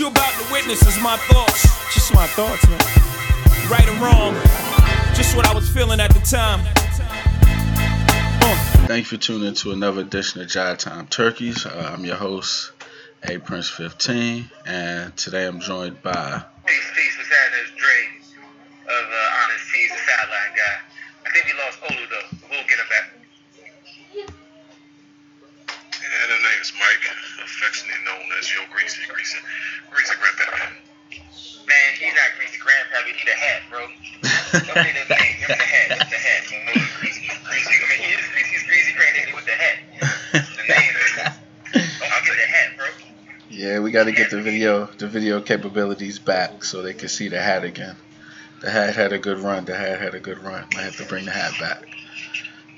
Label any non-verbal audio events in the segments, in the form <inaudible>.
you about to witness is my thoughts. Just my thoughts, man. Right or wrong, just what I was feeling at the time. Uh. Thanks for tuning in to another edition of Jive Time Turkeys. Uh, I'm your host, A Prince 15, and today I'm joined by. Peace, peace, what's happening? Dre of uh, Honest Tees, the sideline guy. I think we lost Olu though. We'll get him back. And the name's Mike, affectionately known as Yo Greasy, Greasy, Greasy Grandpappy. Man, he's not Greasy Grandpappy, he the hat, bro. Don't say that name, give him the hat, give him the hat. You know, Greasy, Greasy, I mean, he is Greasy, he's Greasy Granddaddy with the hat. The name is, don't get the hat, bro. Yeah, we got to get the video, the video capabilities back so they can see the hat again. The hat had a good run. The hat had a good run. I have to bring the hat back.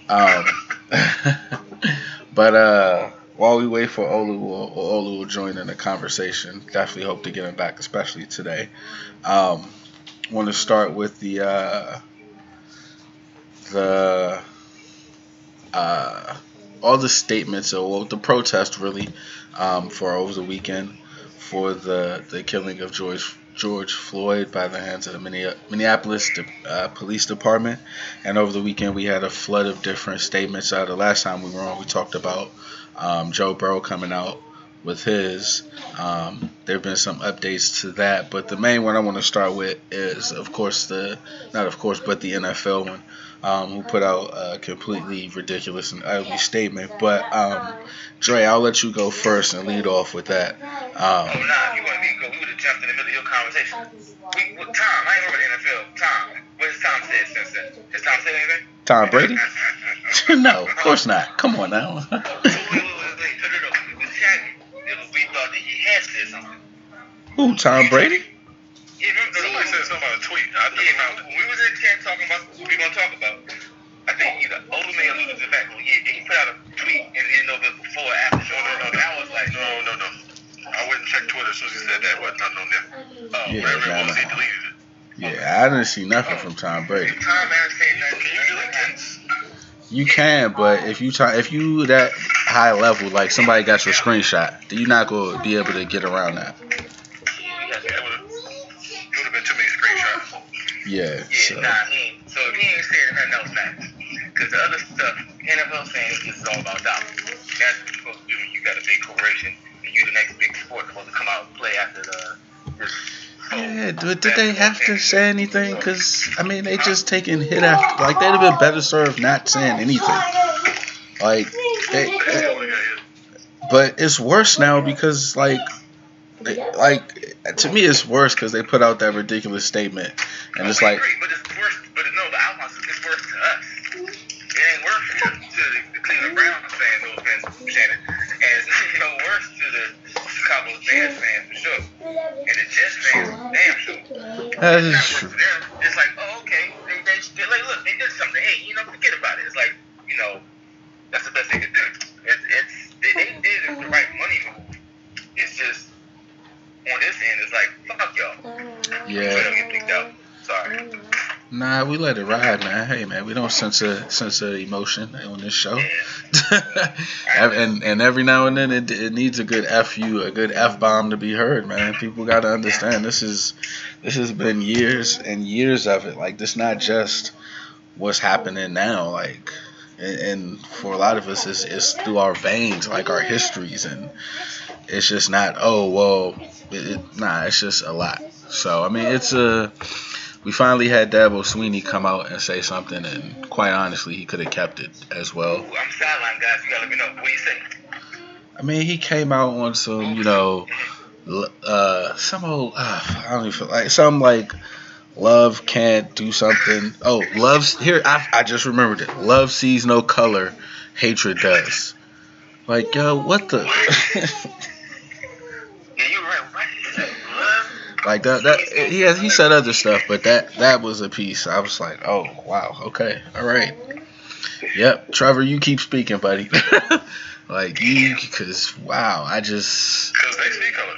Um, <laughs> but uh, while we wait for Olu, Olu will join in the conversation. Definitely hope to get him back, especially today. Um, want to start with the uh, the uh, all the statements or well, the protest really um, for over the weekend for the the killing of George George Floyd by the hands of the Minneapolis uh, Police Department. And over the weekend, we had a flood of different statements. Uh, the last time we were on, we talked about um, Joe Burrow coming out with his. Um, there have been some updates to that, but the main one I want to start with is, of course, the not of course, but the NFL one, um, who put out a completely ridiculous and ugly statement. But um, Dre, I'll let you go first and lead off with that. Um, oh nah, you want me to go? We would have jumped in the middle of your conversation. We, well, Tom, I ain't the NFL. Tom, what has Tom said since then? Has Tom said anything? Tom Brady? <laughs> no, of course not. Come on now. <laughs> wait, wait, wait, wait. No, no, no. Was chatting. We thought that he had said something. Who, Tom Brady? Yeah, remember, Somebody said something about a tweet. I just Yeah, found it. when we was in the chat talking about what we gonna talk about, I think either Old may alluded to the fact, well, yeah, he put out a tweet and didn't know if it before or after. No, no, no. I was like, No, no, no. I went and checked Twitter as soon as he said that. Wasn't nothing on there. oh, Yeah, Whatever it was, he deleted it. Yeah, I didn't see nothing from Tom oh. Brady. Tom ain't saying nothing. Can you delete tweets? You can, but if you try, if you that high level, like somebody got your screenshot, then you're not gonna be able to get around that. Have it would have been too many screenshots. Yeah. Yeah, So nah, he ain't. So if he ain't saying nothing else, not. Because the other stuff, NFL saying this is all about dollars. That's what you're supposed to do when you got a big corporation and you the next big sport supposed to come out and play after the. This yeah, but did they have to say anything? Cause I mean, they just taking hit after. Like they'd have been better served not saying anything. Like they, They totally got hit. but it's worse now because like, like to me it's worse because they put out that ridiculous statement, and it's like, agree, but it's worse. But no, the outcomes it's worse to us. It ain't worse to, to the Cleveland Browns fan, no offense, Shannon, and it's <laughs> no worse to the Chicago Bears fans for sure, and the Jets fans, damn sure. that It's not true. worse to them. It's like, oh, okay, they, they, they like, look, they did something. Hey, you know, forget about it. It's like, you know, that's the best they could do. It's, it's they, they did it the right money move. It's just on this end, it's like, fuck y'all. Oh, yeah. Twitter get picked out. Sorry. Oh, nah, we let it ride, man. Hey, man, we don't censor censor emotion on this show. <laughs> and and every now and then it, it needs a good f you, a good f bomb to be heard, man. People got to understand this is this has been years and years of it. Like this, not just what's happening now. Like, and, and for a lot of us, it's, it's through our veins, like our histories, and it's just not. Oh well, it, it, nah, it's just a lot. So I mean, it's a we finally had Dabo Swinney come out and say something, and quite honestly, he could have kept it as well. Ooh, I'm sideline, guys. You gotta let me know. What do you say? I mean, he came out on some, you know, uh, some old, uh, I don't even feel like some like love can't do something. Oh, love's here. I, I just remembered it. Love sees no color, hatred does. Like, yo, what the? <laughs> Like that. That he has, he said other stuff, but that that was a piece. I was like, oh wow, okay, all right. Yep, Trevor, you keep speaking, buddy. <laughs> like you, because wow, I just Because they color.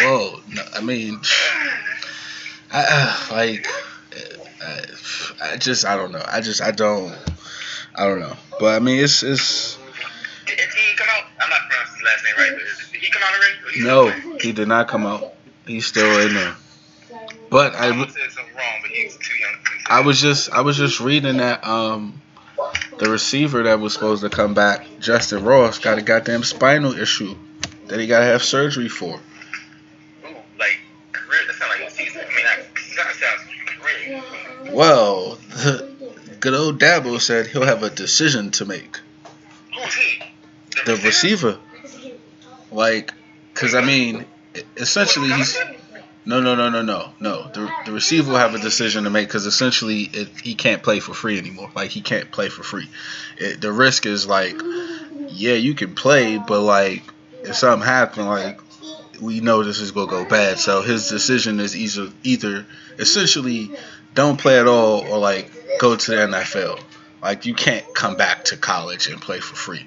whoa. No, I mean, <sighs> I uh, like, I, I just I don't know. I just I don't I don't know. But I mean, it's it's Did he come out? I'm not pronouncing his last name right, but he he come out already? He No, he did not come out. He's still in there. But I I, would say something wrong, but he's too young. to do so. I was just I was just reading that um the receiver that was supposed to come back, Justyn Ross, got a goddamn spinal issue that he gotta have surgery for. Ooh, like career. That sounds like a season. I mean, that, that sounds career. Well, <laughs> good old Dabo said he'll have a decision to make. Who's he? The receiver, like, cause I mean, essentially he's no no no no no no. The the receiver will have a decision to make because essentially it, he can't play for free anymore. Like he can't play for free. It, the risk is like, yeah, you can play, but like if something happen, like we know this is gonna go bad. So his decision is either either essentially don't play at all or like go to the NFL. Like you can't come back to college and play for free.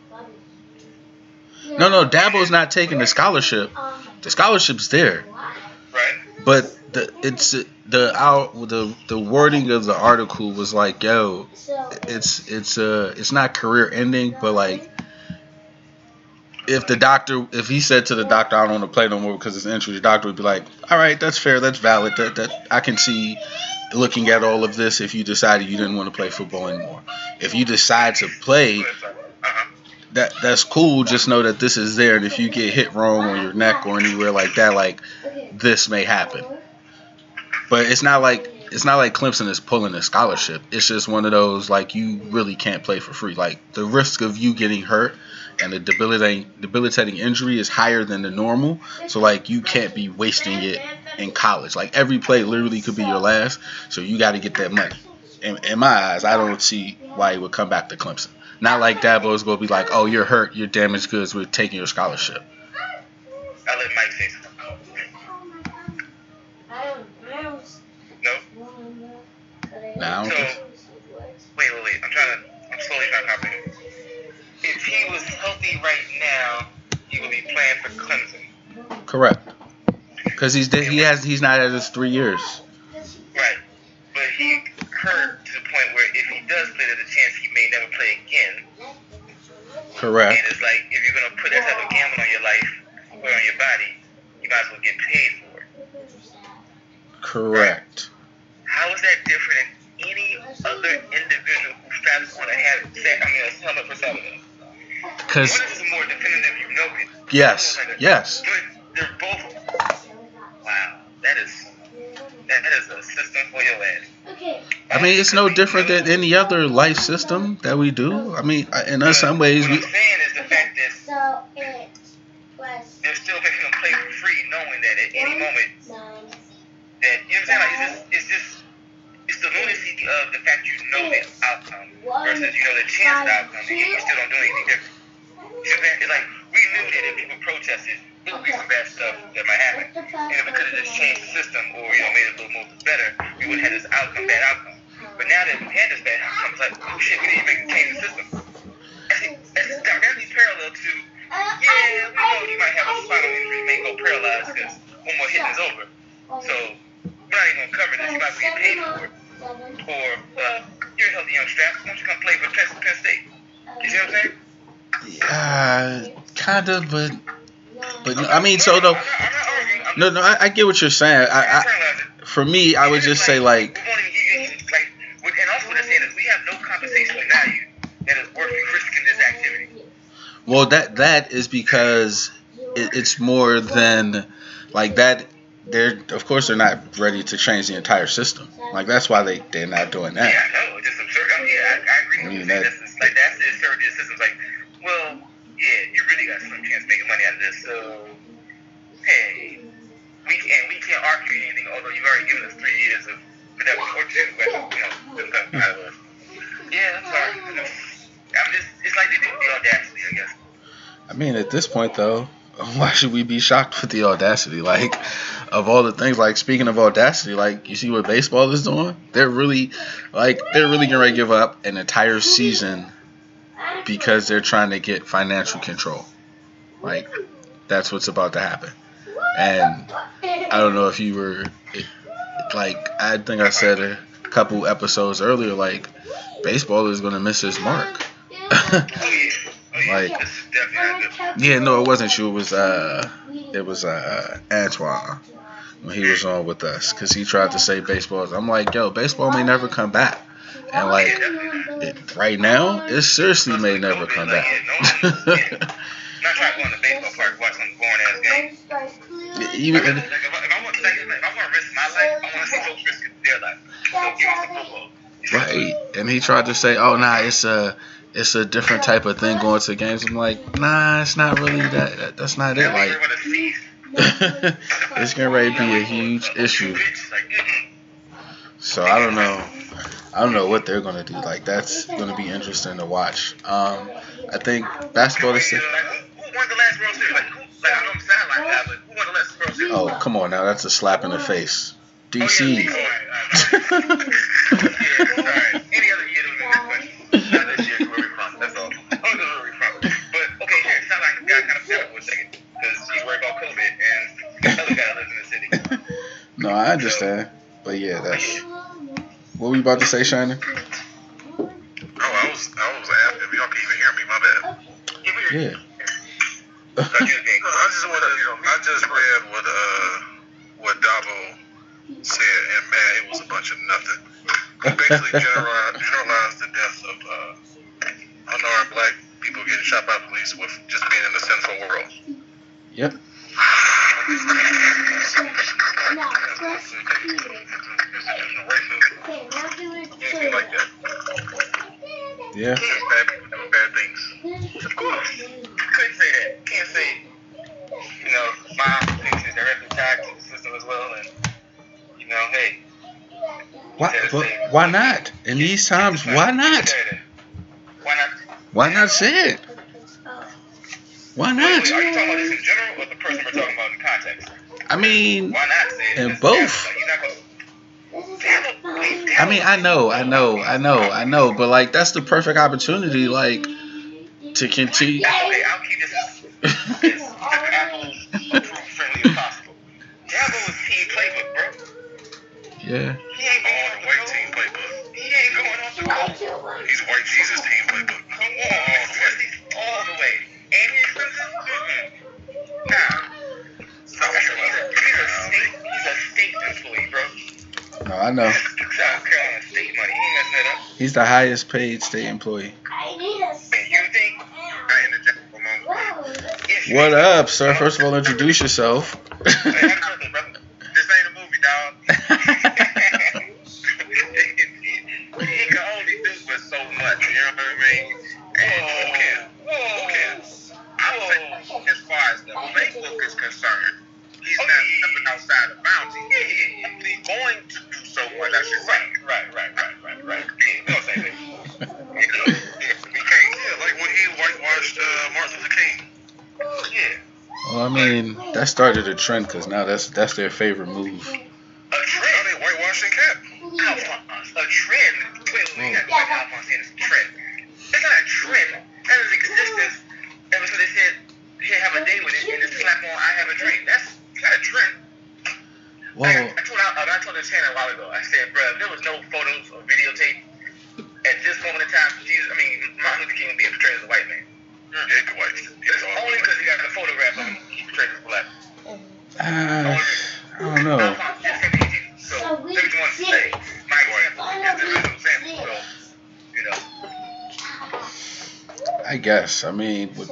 No, no, Dabo's not taking the scholarship. The scholarship's there, Right? but the it's the out the the wording of the article was like, yo, it's it's uh it's not career ending, but like if the doctor if he said to the doctor I don't want to play no more because it's injury, the doctor would be like, all right, that's fair, that's valid, that that I can see looking at all of this if you decided you didn't want to play football anymore. If you decide to play. That that's cool. Just know that this is there, and if you get hit wrong on your neck or anywhere like that, like this may happen. But it's not like it's not like Clemson is pulling a scholarship. It's just one of those like you really can't play for free. Like the risk of you getting hurt and the debilitating debilitating injury is higher than the normal. So like you can't be wasting it in college. Like every play literally could be your last. So you got to get that money. In, in my eyes, I don't see why he would come back to Clemson. Not like Dabo is going to be like, oh, you're hurt, you're damaged goods, we're taking your scholarship. I'll let Mike say something. No? Now, So, wait, wait, wait. I'm trying to, I'm slowly trying to comprehend. If he was healthy right now, he would be playing for Clemson. correct. Because he's he has he's not at his three years. Right. But he hurt to the point where if he does play, there's a chance he may never play again. Correct. And it's like, if you're going to put that type of gamble on your life or on your body, you might as well get paid for it. Correct. How is that different than any other individual who straps on a hat, I mean, a helmet for seven? Because One is more definitive, you know it. yes, yes. But they're both. Wow, that is that is a system for your ass. I mean, it's no different than any other life system that we do. I mean, in some ways, we of, but but I mean, so though. I'm not, I'm not arguing. I'm No, no, I, I get what you're saying. I, I, for me, I would just say like, we won't even give you any- like, with- and also what they're saying is we have no compensation value that is worth risking this activity. well, that that is because it, it's more than like that. They're of course they're not ready to change the entire system. Like that's why they they're not doing Yeah, that. I know. Just absurd. I mean, yeah, I, agree I with mean, that- That's like that's the absurdity of the system. It's like, yeah, you really got some chance of making money out of this. So, hey, we can't we can't argue anything. Although you've already given us three years of whatever or two, but you know, out of us. Yeah, I'm sorry. I'm just, it's like did the audacity, I guess. I mean, at this point though, <laughs> why should we be shocked with the audacity? Like, of all the things, like speaking of audacity, like you see what baseball is doing. They're really, like, they're really gonna give up an entire season because they're trying to get financial control. Like, that's what's about to happen. And I don't know if you were, it, like, I think I said a couple episodes earlier, like, baseball is gonna miss its mark. <laughs> Like- this is definitely not good. Yeah, no, it wasn't you. It was uh, it was uh, Antoine when he was on with us because he tried to say baseball. I'm like, yo, baseball may never come back, and like it, right now, it seriously may never come back. Not trying to go in the baseball park watch some boring ass games. Even Like, if, I, if I want, if I want to risk my life, I want to see folks risk their life. So give me some football. right, and he tried to say, oh nah, it's a it's a different type of thing going to games. I'm like, nah, it's not really that. that that's not it. Like, heard about the fees. it's gonna be a huge issue. So I don't know. I don't know what they're gonna do. Like that's gonna be interesting to watch. Um, I think basketball is. Like, who, who won the last World Series? Like, who, like, I know I'm sideline guy, but who won the last World Series? Oh come on now, that's a slap in the face. Oh, yeah, DC. all right, all right. <laughs> Yeah, all right. Any other year, it would a good question. Not this year, where we from. That's all. I don't know where we from. But, okay, here, it sounds like I got kind of upset for a second. Because she's worried about COVID, and the other guy lives in the city. <laughs> no, I understand. But yeah, that's what we about to say, Shannon. Oh, I was I was asking if y'all can even hear me. My bad. Give me your Yeah. Like, you was being No, I just wanted, I just read what uh what Dabo said, and man, it was a bunch of nothing. Basically <laughs> generalized, generalized the death of uh, unarmed black people getting shot by police with just being in a sinful world. Yep. <sighs> <sighs> Anything like that. Yeah. Just bad people doing bad things. Of course. Couldn't say that. Can't say, you know, my things is directly tied to the system as well. And, you know, hey. Why? But why not? In these times, why not? Why not? Why not say it? Why not? wait, are you talking about this in general or the person we're talking about in context? I mean, Why not say? In both. Like, you're not gonna- Damn, wait, I mean, I know, I know, I know, I know, but like that's the perfect opportunity, like to continue. Okay, I'll keep this as, <laughs> as friendly as possible. Dabo is team playbook, bro. Yeah. He ain't going On the white team playbook. He ain't going off the coast. He's white Jesus team playbook. Come on, all the way. All the way. And he's expensive? Mm-mm. Nah. He's a, he's a state, he's a state employee, bro. No, I know. South Carolina state money. He ain't messing up. He's the highest paid state employee. And you think? I interject for a moment. If you What up, sir? First of all, introduce yourself. As far as the playbook is concerned, he's not stepping outside the boundaries. He's going to do so much. I should say. Right, right, right, right, right. Yeah, we don't say. Yeah. Yeah, like when he whitewashed uh, Martin Luther King. Yeah. Well, I mean, that started a trend because now that's that's their favorite move. A Now trend. they whitewashing Cap. Alphonse, a trend. Wait, wait, wait, you gotta go back to saying it's a trend. It's not a trend. That was existence ever since they said, here, have a day with it, and then slap on, I have a dream. That's not a trend. Well, I, I told I, I told the channel a while ago. I said, bro, if there was no photos or videotape at this moment in time, Jesus, I mean, Martin Luther King would be portrayed as a white man. Yeah, he could white. He was Only because he got a photograph of him, he portrayed as black. uh, I don't know. Alphonse just said he- So, so if you want to say, my example is the original example. So, you know. I guess. I mean, with,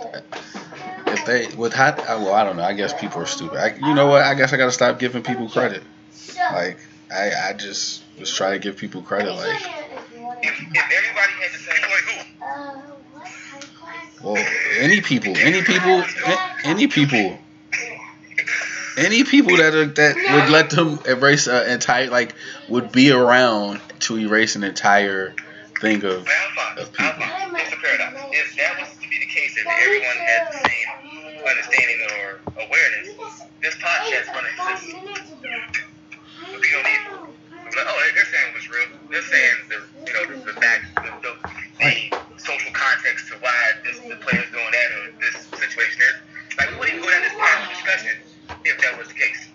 if they with hot, uh, well, I don't know. I guess people are stupid. I, you know what? I guess I gotta stop giving people credit. Like, I I just was trying to give people credit. Like, If, if everybody had the same Like who? well, any people, any people, any people, any people that are, that would let them erase an entire like would be around to erase an entire thing of of people. Alphonse, it's a paradox. If that was to be the case, if everyone had the same understanding or awareness, this podcast running exists. But people need, like, oh, they're saying it was real. They're saying the, you know, the, the fact, the, the, the social context to why this the player's doing that or this situation is. Like, we wouldn't go down this path of discussion if that was the case.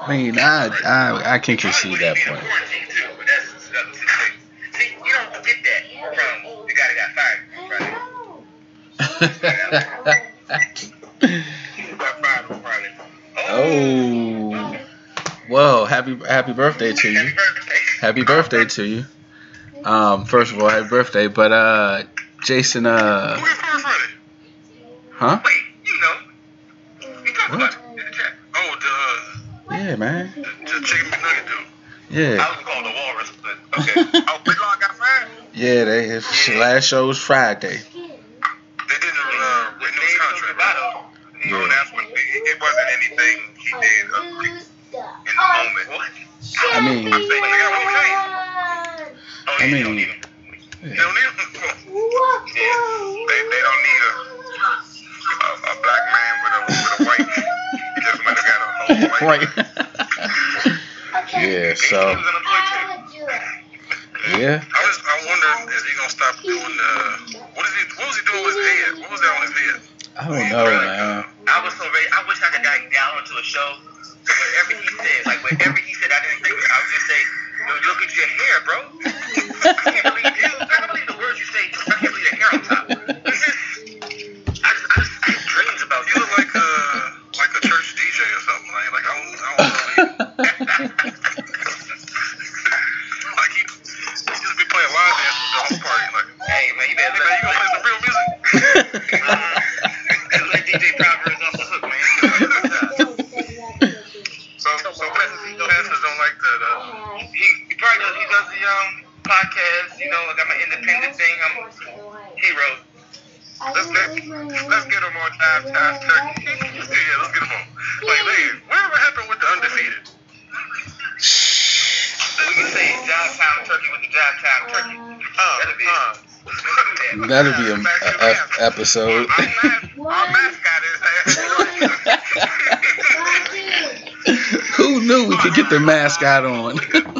I mean, I I, I can concede that point. wouldn't even be in quarantine, too, but that's just. See, you don't get that from the guy that got fired on Friday. He got fired on Friday. Oh, well, happy happy birthday to you. Happy birthday. To you. Um, first of all, happy birthday. But uh, Jason, uh, Who got fired Friday? huh? Wait, you know. We talked about it in the chat. Oh, the, Yeah, man. uh, the chicken McNugget dude. Yeah, I was called the walrus, but okay. Oh, got fired? <laughs> yeah. They his last show was Friday. A whole white. right. <laughs> yeah. So was unemployed too. yeah. I was I wonder is he gonna stop doing the what is he what was he doing with his head? What was that on his head? I don't know, man. I was so ready. I wish I could got down into a show. So whatever he said, like whatever he said, I didn't agree with. I would just say, "Yo, look at your hair, bro. <laughs> That'll be a, a F episode. Our mascot is Who knew we could get the mascot on? <laughs>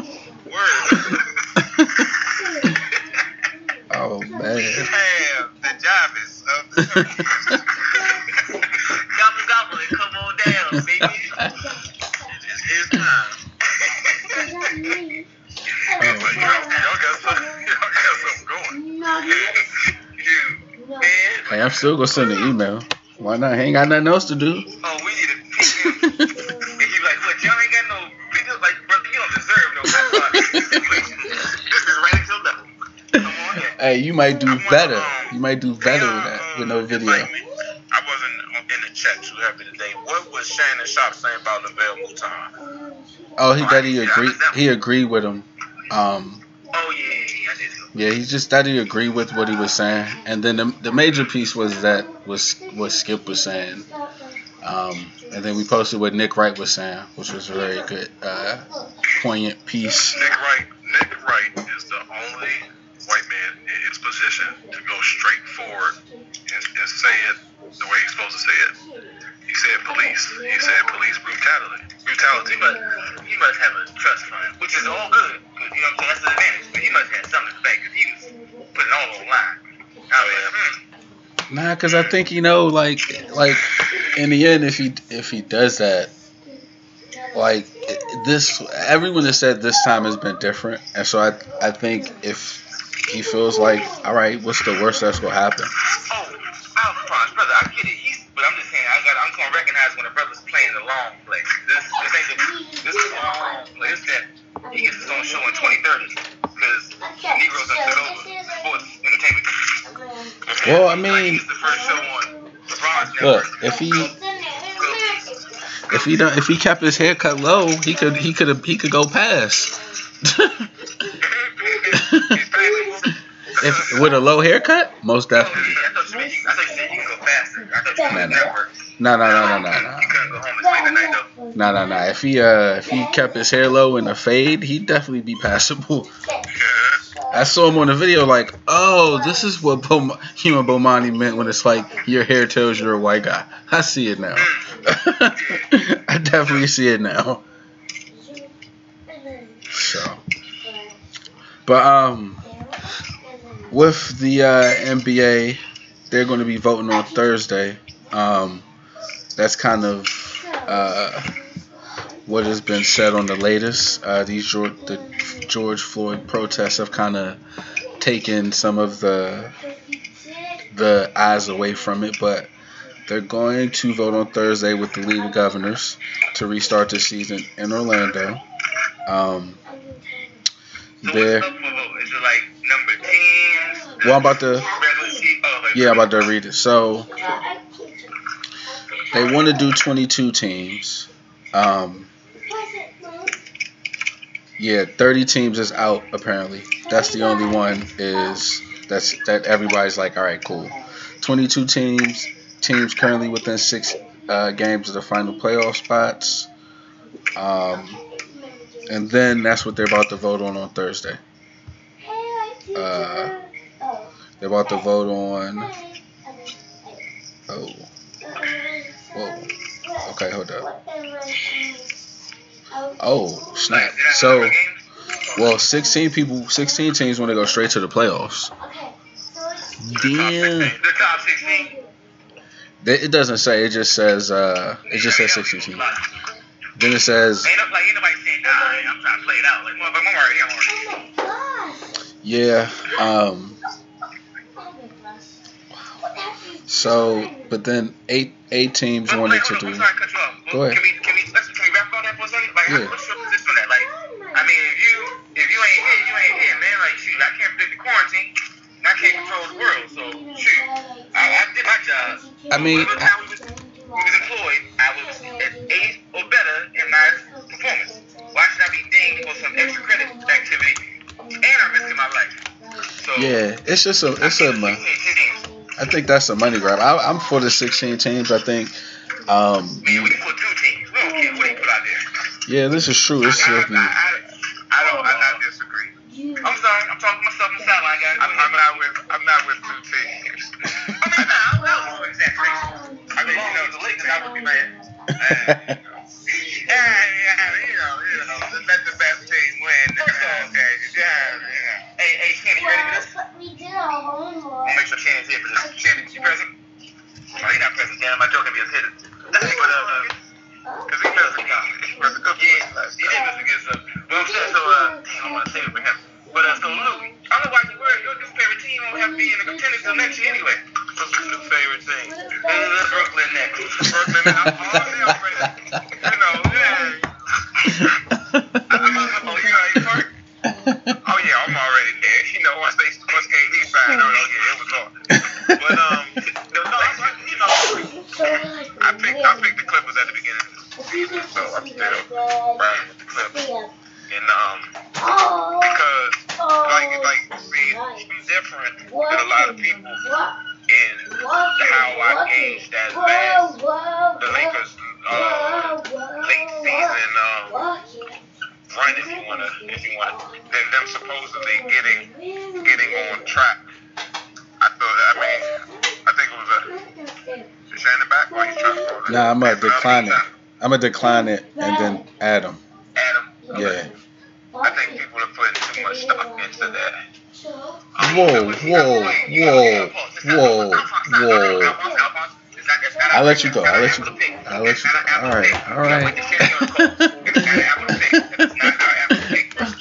I'm still gonna send an email. Why not? He Ain't got nothing else to do. Oh, we need to pick him. and he like, what? Y'all ain't got no video? Like, brother, you don't deserve no This is right at your level. Come on in. Hey, you might do better. You might do better with that with no video. Like me, I wasn't in the chat too happy today. What was Shannon Sharpe saying about Lavelle Mouton? Oh, he that he agreed. He agreed with him. Um, Oh, yeah, he just that he agreed with what he was saying. And then the, the major piece was that was what Skip was saying. Um, and then we posted what Nick Wright was saying, which was a very good, uh, poignant piece. Nick Wright. Nick Wright is the only white man in his position to go straight forward and, and say it the way he's supposed to say it. He said police. He said police brutality. Brutality. He must, he must have a trust fund, which is all good. 'cause, you know what I'm saying? That's the advantage. But he must have something to bank because he was putting all on the line. I was like, hmm. Nah, cause I think you know, like, like in the end, if he if he does that, like this, everyone has said this time has been different, and so I I think if he feels like, all right, what's the worst that's gonna happen? Oh, I promise, brother. I get it. He's, Well, I mean- he's the first show on Look, if he if he don't if he kept his hair cut low, he could he could he could go past. If with a low haircut, most definitely. I thought you meant you, I thought you said you could go faster. I thought you Nah, nah. No, no, no, no, no, no. You couldn't go home and sleep at night though. No, no, no. If he uh if he kept his hair low in a fade, he'd definitely be passable. I saw him on the video like, oh, this is what Bom- <laughs> Human Bomani meant when it's like your hair tells you're a white guy. I see it now. <laughs> I definitely see it now. So, but um, with the uh, NBA, they're going to be voting on Thursday. Um, that's kind of uh, what has been said on the latest. Uh, these George, the George Floyd protests have kind of taken some of the the eyes away from it, but they're going to vote on Thursday with the League of Governors to restart the season in Orlando. Um, So there, what's up for vote? Is it like well, I'm about to? Oh, yeah, I'm about to read it. So they want to do 22 teams. Um, yeah, 30 teams is out apparently. That's the only one is that's that everybody's like, all right, cool. 22 teams, teams currently within six uh, games of the final playoff spots. Um, and then that's what they're about to vote on on Thursday. Uh, they're about to vote on. Oh, whoa. Okay, hold up. Oh, snap. So, well, 16 people, 16 teams want to go straight to the playoffs. Damn. The top 16. They- It doesn't say. It just says. Uh, it just says 16 teams. Then it says. Ain't no, like, ain't nobody saying, nah, I'm trying to play it out. Like, motherfucker, I'm already, I'm already. Yeah. Um. So, but then eight eight teams wanted to do. I'm sorry to cut you. Go ahead. That for a second? Like, Yeah. what's your position on that? Like, I mean, if you, if you ain't here, you ain't here, man. Like, shoot, I can't predict the quarantine. I can't control the world, so, shoot. I, I did my job. I mean, Whatever time we was, we was employed, I was at eight or better in my performance. Why should I be dinged for some extra credit activity and I'm risking my life? So, Yeah, it's just a it's a. 16 teams. I think that's a money grab. I, I'm for the 16 teams. I think. Um. Man, we put two teams. We don't care what they put out there. Yeah, this is true. It's I, just I, I, I don't. I, I disagree. I'm sorry. I'm talking to myself on the sideline, guys. I'm, I'm not with. I'm not with two teams. <laughs> I'm not. Nah, that was an exaggeration. I mean, you know, the Lakers, I would be mad. Uh, yeah, yeah, you know, you know, let the best team win. Okay, yeah, yeah. Hey, hey, Shannon, you ready for this? I'm gonna make sure Shannon's here for this. Shannon, you present? Oh, you're not present. Damn, my joke can be a hit. But, uh, Cause he does a he does a good yeah, he did miss a good stuff. But I'm saying, so uh, I want to save it for him. But uh, so Luke, I don't know why you worry. Your new favorite team won't have to be in the contenders till next year anyway. What's your new favorite team? Brooklyn next. Brooklyn, I'm all already already. You know, yeah. I'm, <laughs> decline it. I'm gonna decline it and then add them. Adam. Yeah. I think people are putting too much stock into that. Whoa, whoa, whoa, whoa, whoa. I'll let you go. I'll let you go. I'll let you go. All right, all right.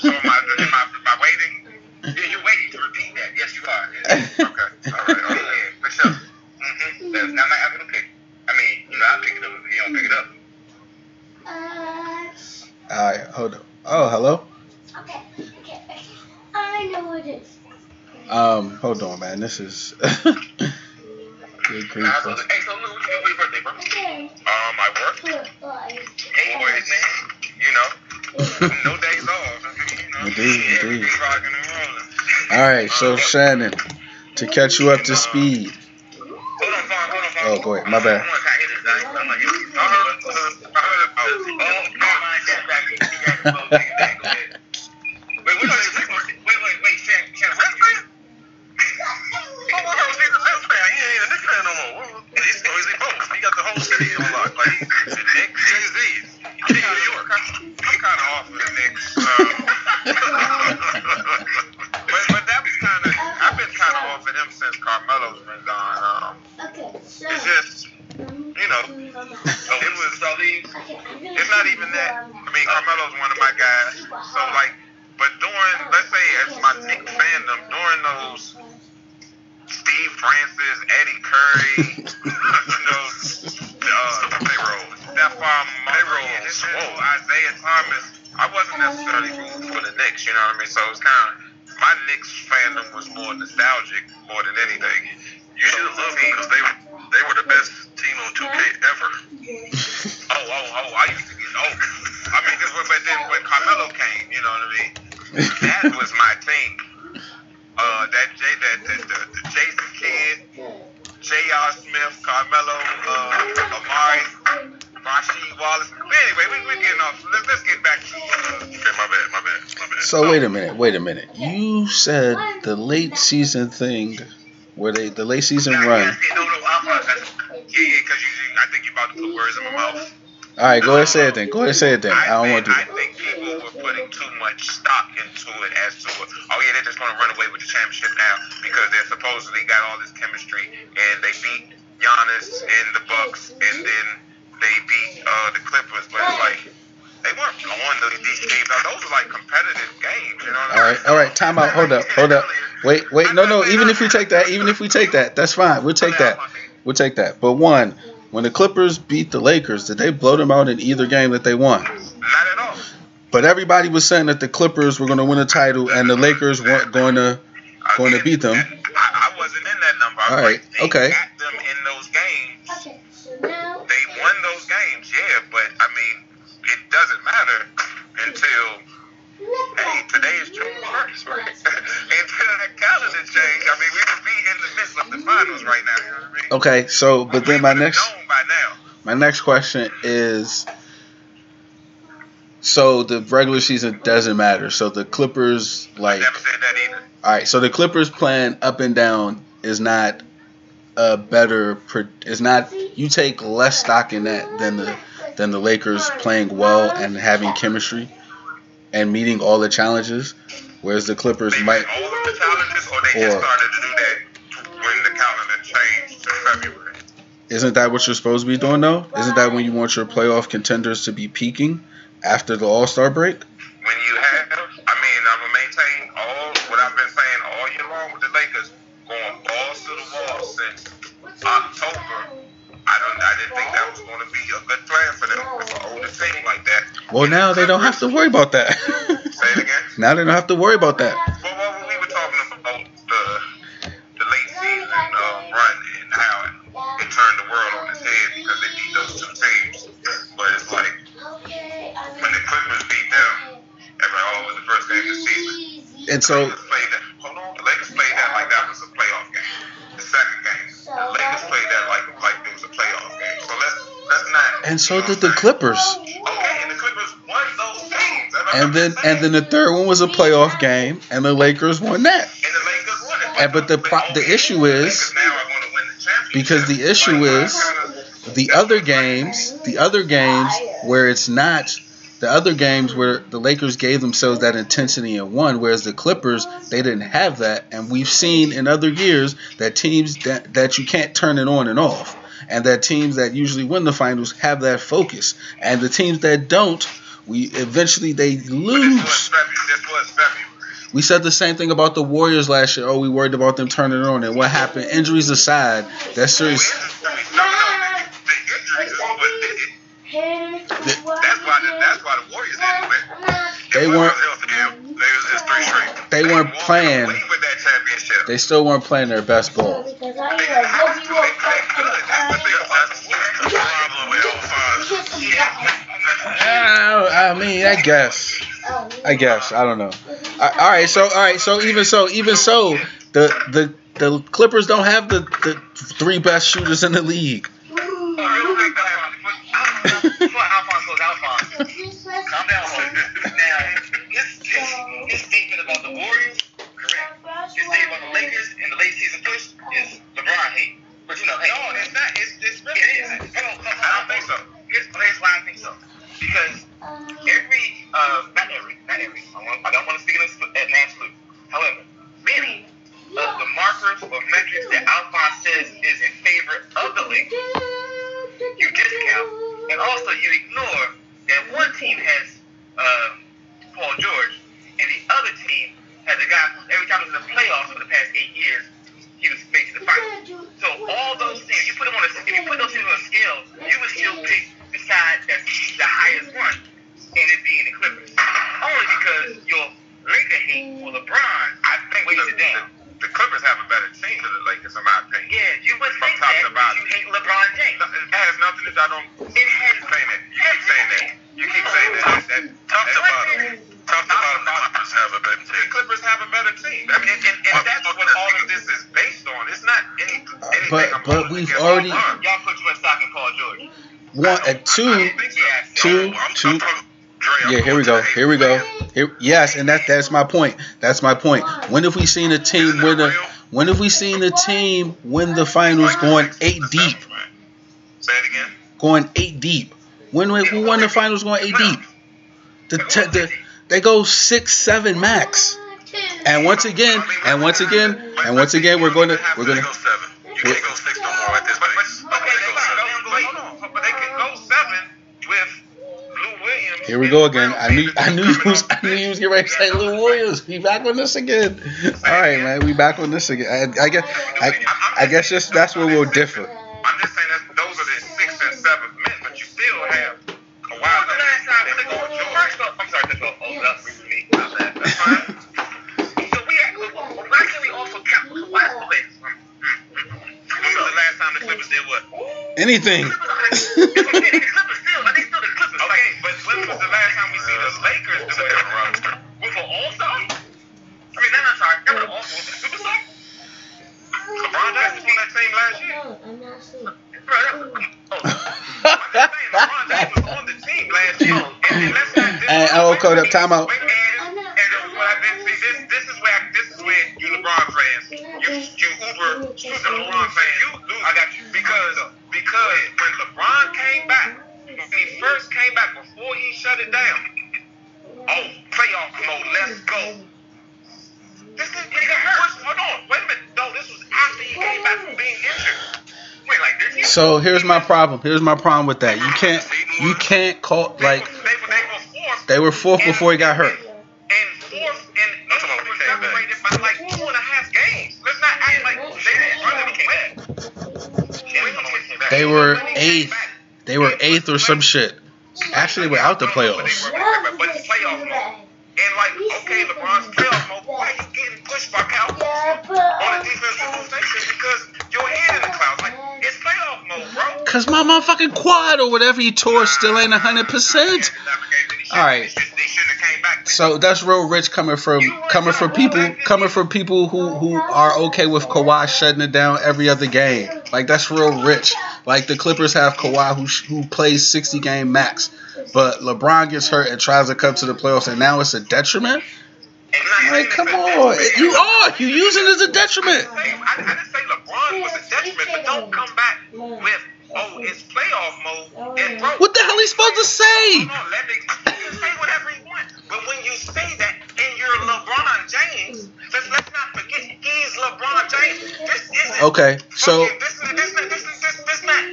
So am I, am I, am I waiting? Yeah, you're waiting to repeat that. Yes, you are. Yeah. Okay. All right. All right. Yeah, for sure. Mm-hmm. That's not my having to pick. I mean, you know, I pick it up if you don't pick it up. All right, hold up. Oh, hello. Okay, okay, okay. I know what it is. Um, hold on, man. This is good grief. Hey, so Lou, what you do for your birthday, bro? Okay. Um, I work. Goodbye. Eight boys, man. You know, <laughs> no days off. You know, Indeed, indeed. rocking and rolling. All right, so Shannon, to catch you up to speed. Hold on, Vaughn, hold on, Oh, go ahead. My bad. So it's kind So wait a minute, wait a minute. You said the late season thing, where they the late season run. yeah, no, no, I'm, uh, yeah, because I think you're about to put words in my mouth. All right, go ahead, and say it then. Go ahead, and say it then. I don't want to do I think people were putting too much stock into it as to, oh yeah, they're just going to run away with the championship now because they're supposedly got all this chemistry and they beat Giannis and the Bucks and then they beat uh, the Clippers, but it's like they weren't blowing those, these games out. Those were like competitive All right, all right. Time out. Hold up, hold up. Wait, wait. No, no. Even if we take that, even if we take that, that's fine. We'll take that. We'll take that. But one, when the Clippers beat the Lakers, did they blow them out in either game that they won? Not at all. But everybody was saying that the Clippers were going to win a title and the Lakers weren't going to. Going to beat them. I, wasn't in that number. All right, okay. them in those games. Okay, so now. they won those games, yeah, but I mean, it doesn't matter until hey, today is June first, right? <laughs> until that calendar change. I mean, we would be in the midst of the finals right now. You know I mean? Okay, so but then my next my next question is. So the regular season doesn't matter. So the Clippers like Never said that either. All right, so the Clippers playing up and down is not a better. Is not you take less stock in that than the than the Lakers playing well and having chemistry and meeting all the challenges, whereas the Clippers They might. met the challenges, or they just started to do that when the calendar changed to February. Isn't that what you're supposed to be doing though? Isn't that when you want your playoff contenders to be peaking after the All Star break? when you have, I mean, I'm gonna maintain all what I've been saying all year long with the Lakers, going balls to the wall since October. I don't, I didn't think that was gonna be a good plan for them with an older team like that. Well, now they don't have to worry about that. <laughs> Say it again. now they don't have to worry about that. Well, well, we were talking about the the late season um, run and how it, it turned the world on its head because they beat those two teams. But it's like when the Clippers beat them, everybody, oh, was the first game of the season. And so Lakers played that. Hold on. The Lakers played that like that was a playoff game. The second game, the Lakers played that like like it was a playoff game. So let's let's not. and so did the Clippers. And then and then the third one was a playoff game, and the Lakers won that. And the Lakers won it. And- but the pro- the issue is- Lakers now are gonna win the championship. because the issue is- The other games, the other games where it's not the other games where the Lakers gave themselves that intensity and won, whereas the Clippers they didn't have that, and we've seen in other years that teams that that you can't turn it on and off, and that teams that usually win the finals have that focus, and the teams that don't, we eventually they But this was lose. February. This was February. We said the same thing about the Warriors last year. Oh, we worried about them turning it on, and what happened? Injuries aside, that series. No, no, the, the injuries is what did it. That's why. The, that's why the Warriors didn't win. They weren't- they, they was just three straight. They weren't playing. away with that championship. They still weren't playing their best ball. Because They I didn't was have like, to. you They played good. That's the thing about the Warriors. The problem with L5. I, I mean, I guess. I guess. I don't know. All right. So, all right. So, even so, even so, the the the Clippers don't have the, the three best shooters in the league. Real quick, Alphonse, before Alphonse goes, Alphonse, calm down. Now, his, his, his statement about the Warriors, correct. His statement about the Lakers and the late season push is LeBron hate. But you know, hey, no, it's not. It's, it's really it is. Hold on, hold on. Because every uh, not every, not every. I, don't want to speak in an absolute. However, many of the markers or metrics that Alphonse says is in favor of the Lynx, you discount, and also you ignore that one team has uh, Paul George, and the other team has a guy who every time he was in the playoffs for the past eight years, he was making the finals. So all those teams, you put them on a, if you put those teams on a scale, you would still pick the side that's the highest one, and it being the Clippers. Only because your Laker hate for LeBron, I think weighs it down. The Clippers have a better team than the Lakers, in my opinion. Yeah, you would From think top that, to but bottom. you hate LeBron James. No, It has nothing to do. I don't. It has keep saying that. You keep saying that. You keep saying that. that top to bottom. Top to bottom, the Clippers have a better team. The Clippers have a better team. I mean, and, and, and that's what all of this is based on. It's not any, anything. But- but we've already- LeBron. Y'all put you in stock in Paul George. One and two. I don't think so. Yeah, two, I'm- I'm two. talking- Dre, I'm Yeah, here we go. Here we go. Here, yes, and that that's my point. That's my point. When have we seen a team win a? When have we seen a team win the finals going eight deep? Say it again. Going eight deep. When we- who won the finals going eight deep? The, te- the they go six seven max. And once again, and once again, and once again, we're going to we're going to. go Here we go again. I knew I knew you was I knew you was getting ready to say Lou Williams. We back on this again. All right, man. We back on this again. I, I guess I, I guess just that's where we'll differ. I'm just saying that those are the six and seven men, but you still have Kawhi When was the last time Leonard, Clippers? Paul George. First off, I'm sorry, Clippers. Hold up, with me. My bad. That's fine. So we, why can we also count Kawhi's plays? When was the last time the Clippers did what? Anything. Okay, but when was the last time we see the Lakers do With that? with an All-Star? I mean, no, no, sorry. Not with an All-Star. With a Superstar? LeBron James was on that team last year. I'm not asleep. Bro, that was... Oh. I'm just saying, LeBron James was on the team last year. And, and let's not dis- oh, okay, the timeout. Wait, and, and this is what I've been see. This this is where this is where you LeBron fans, you you Uber super LeBron fans, you lose. I got you because because when LeBron came back, when he first came back before he shut it down. Oh, playoff mode, let's go. This is when he got hurt. Hold on, wait a minute. No, this was after he came back from being injured. Wait, like this? So here's my problem. Here's my problem with that. You can't you can't call like they, were- fourth. they were fourth before he got hurt. And fourth and eighth was separated by like two and a half games. Let's not act like they didn't run when he came back. When he came back. They were When he came eighth. Back. They were eighth or some shit. Actually, they were out the playoffs. But it's playoff mode. And like, okay, LeBron's playoff mode. Why you getting pushed by Cal on the defensive rotation? Because your head in the clouds. Like, it's playoff mode, bro. Cause my motherfucking quad or whatever he tore still ain't hundred percent. All right. They shouldn't have came back. So that's real rich coming from coming from people coming from people who who are okay with Kawhi shutting it down every other game. Like that's real rich. Like the Clippers have Kawhi who who plays 60 game max, but LeBron gets hurt and tries to come to the playoffs and now it's a detriment. Like come on, you are you using it as a detriment. I, didn't say LeBron was a detriment, but don't come back with, oh, it's playoff mode. Oh, and bro, What the hell he supposed to say? hold on, let me he can say whatever he wants. But when you say that and you're LeBron James, let's, let's not forget he's LeBron James. This isn't. Okay, so fucking- this this this is this this not.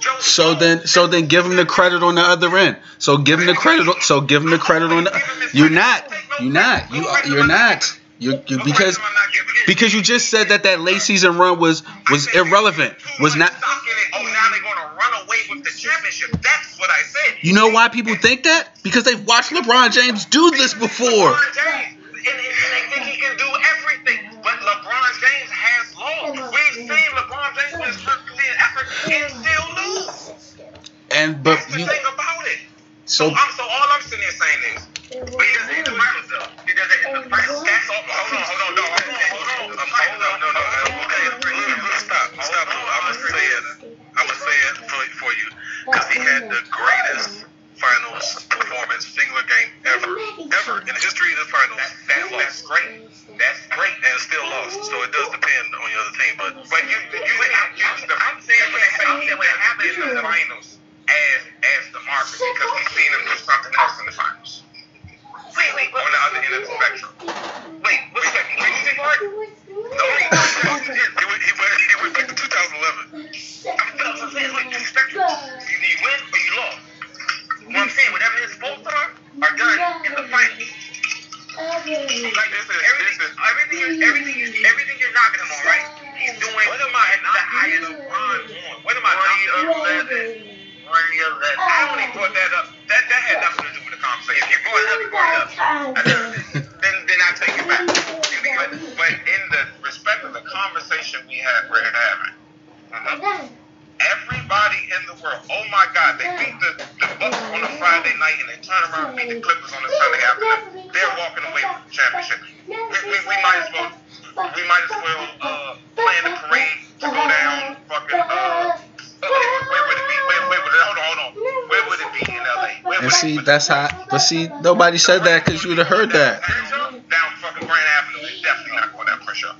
Joe so then so then give him the credit on the other end. So give him the credit. So give him the credit on the. You're not. You're not. You are. You're not. You you because because you just said that that late season run was was irrelevant. Was not. Oh, now they're gonna run away with the championship. That's what I said. You know why people think that? Because they've watched LeBron James do this before. And, and, and they think he can do everything. But LeBron James has lost. We've seen LeBron James with his Herculean effort and still lose. And but That's the you thing about it. so I'm so all I'm sitting here saying is, But he doesn't hit the finals, though. He doesn't hit the finals. That's all. That's. But see, nobody said that because you would have heard that. Down fucking Grand Avenue, definitely not going that.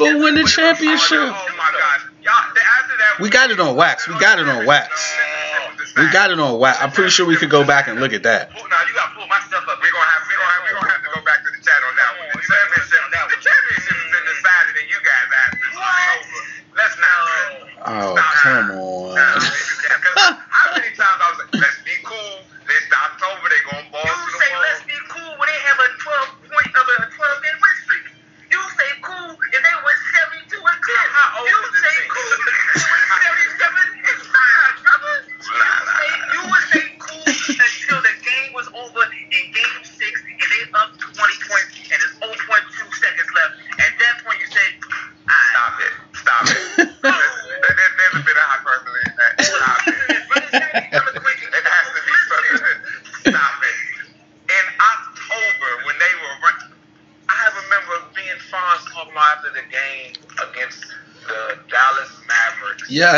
Go win the championship. We got it on wax. We got it on wax. We got it on wax. I'm pretty sure we could go back and look at that.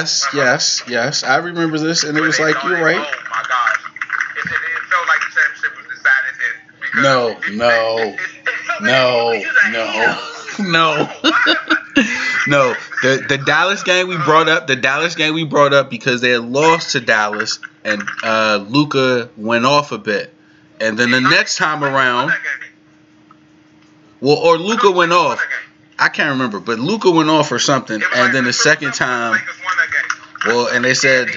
Yes, uh-huh. yes, yes. I remember this, and it was like, you're right. Oh my God! It, it, it felt like the championship was decided then. No, no, no, no, <laughs> no. <laughs> no, the the Dallas game we brought up, the Dallas game we brought up because they had lost to Dallas and uh, Luka went off a bit, and then the next time around, well, or Luka went off. I can't remember, but Luka went off or something, and then the second time, well, and they said.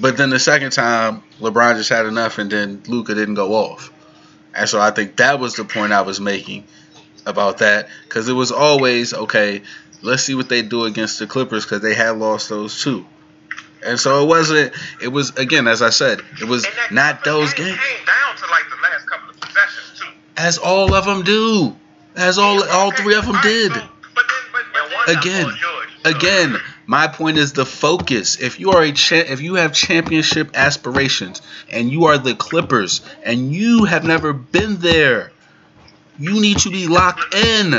But then the second time, LeBron just had enough, and then Luka didn't go off, and so I think that was the point I was making about that because it was always okay. Let's see what they do against the Clippers because they had lost those two, and so it wasn't. It was again, as I said, it was not those games. down to like the last couple of possessions too. As all of them do, as all all three of them did. Again, again, my point is the focus. If you are a cha- if you have championship aspirations and you are the Clippers and you have never been there, you need to be locked in.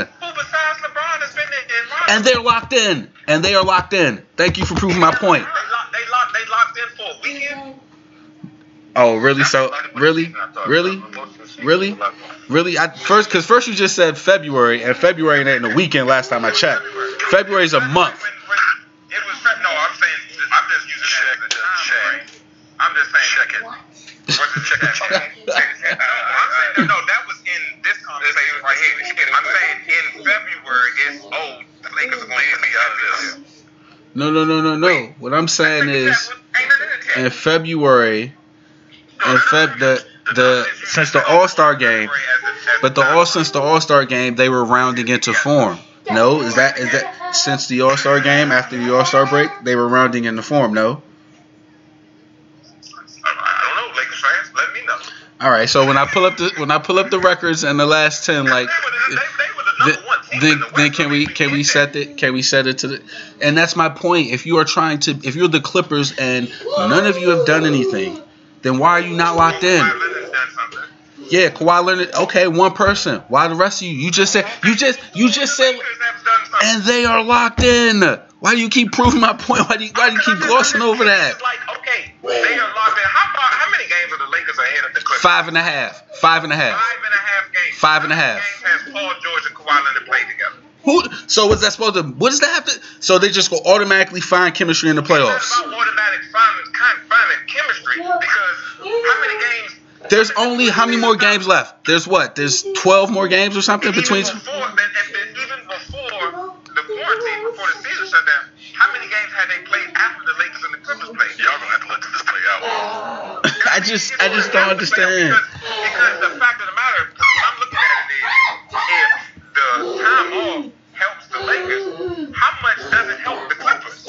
And they're locked in. And they are locked in. Thank you for proving my point. They locked, they locked, in for a weekend. Oh really? So really, really, really, really? I first because first you just said February, and February ain't a weekend. Last time I checked, February is a month saying, no, I'm saying, I'm just using check that as a time check. I'm just saying. Check it. What's the check? <laughs> no, I'm saying, no, no, that was in this conversation right here. I'm saying in February, it's, old the Lakers are going to be out of this. No, no, no, no, no. Wait, what I'm saying is, in February, in Feb the the since the All Star game, but the all since the All Star game, they were rounding into form. No, is that is that since the All Star game after the All Star break they were rounding in the form? No. I don't know, Lakers fans. Let me know. All right. So when I pull up the when I pull up the records and the last ten, like, then, then can we can we set it can we set it to the and that's my point. If you are trying to if you're the Clippers and none of you have done anything, then why are you not locked in? Yeah, Kawhi Leonard. Okay, one person. Why the rest of you? You just said you just you just said, Lakers have done something. and they are locked in. Why do you keep proving my point? Why do you, why do you keep glossing over that? It's like, okay, they are locked in. How far? How many games are the Lakers ahead of the Clippers? Five and a half. Five and a half. Five and a half games. Five and a half. games has Paul George and Kawhi Leonard played together? Who? So what's that supposed to? What does that have to? So they just go automatically find chemistry in the playoffs. It's not about automatic finding, finding chemistry because how many games? There's only how many more games left? There's what? There's 12 more games or something between. even before, and- and even before the quarantine, before the season shut down, how many games had they played after the Lakers and the Clippers played? Y'all gonna have to let this play out. <sighs> I just I just don't understand. Because, because the fact of the matter, because what I'm looking at it is, if the time off helps the Lakers, how much does it help the Clippers?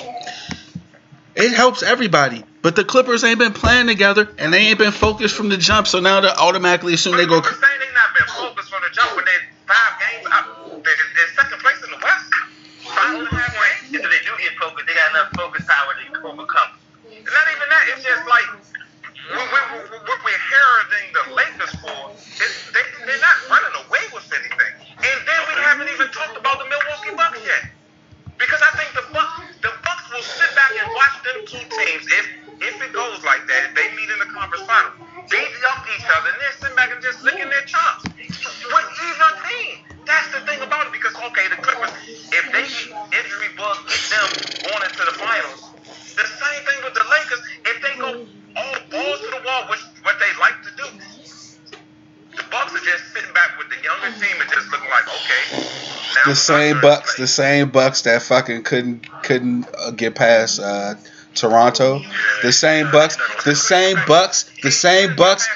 It helps everybody, but the Clippers ain't been playing together and they ain't been focused from the jump. So now they automatically assume they go. But saying they not been focused from the jump when they're five games out, they're, they're second place in the West. Five and a half games. If they do get focused, they got enough focus power to overcome. Not even that. It's just like what, what, what- what we're heralding the Lakers for. Is they, they're not running away with anything. And then we haven't even talked about the Milwaukee Bucks yet. Because I think the Bucks, will sit back and watch them two teams if if it goes like that. If they meet in the conference final, beat up each other, and then sit back and just licking their chops with either team. That's the thing about it. Because okay, the Clippers, if they injury bug get them going into the finals, the same thing with the Lakers. If they go all balls to the wall, which what they like to do. The Bucks are just sitting back the younger team and just looking like, okay. The same our turn to Bucks, the same Bucks that fucking couldn't couldn't uh, get past uh, Toronto. The same Bucks, the same Bucks, the same Bucks,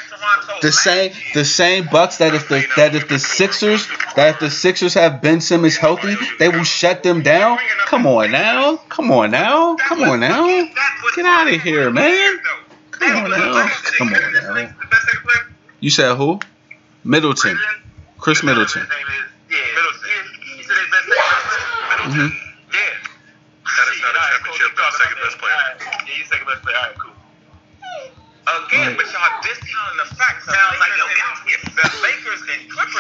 the same the same Bucks that if the that if the Sixers that if the Sixers have Ben Simmons healthy, they will shut them down. Come on now, come on now, come on now. Get out of here, man. Come on now, come on now. You said who? Middleton, Khris Middleton. Yeah, Middleton. You said they best player. Mhm. Yeah. That is not a championship, but second best player. Yeah, you second best player. All right, cool. Again, but y'all discounting the facts. Sounds like the Lakers and Clippers.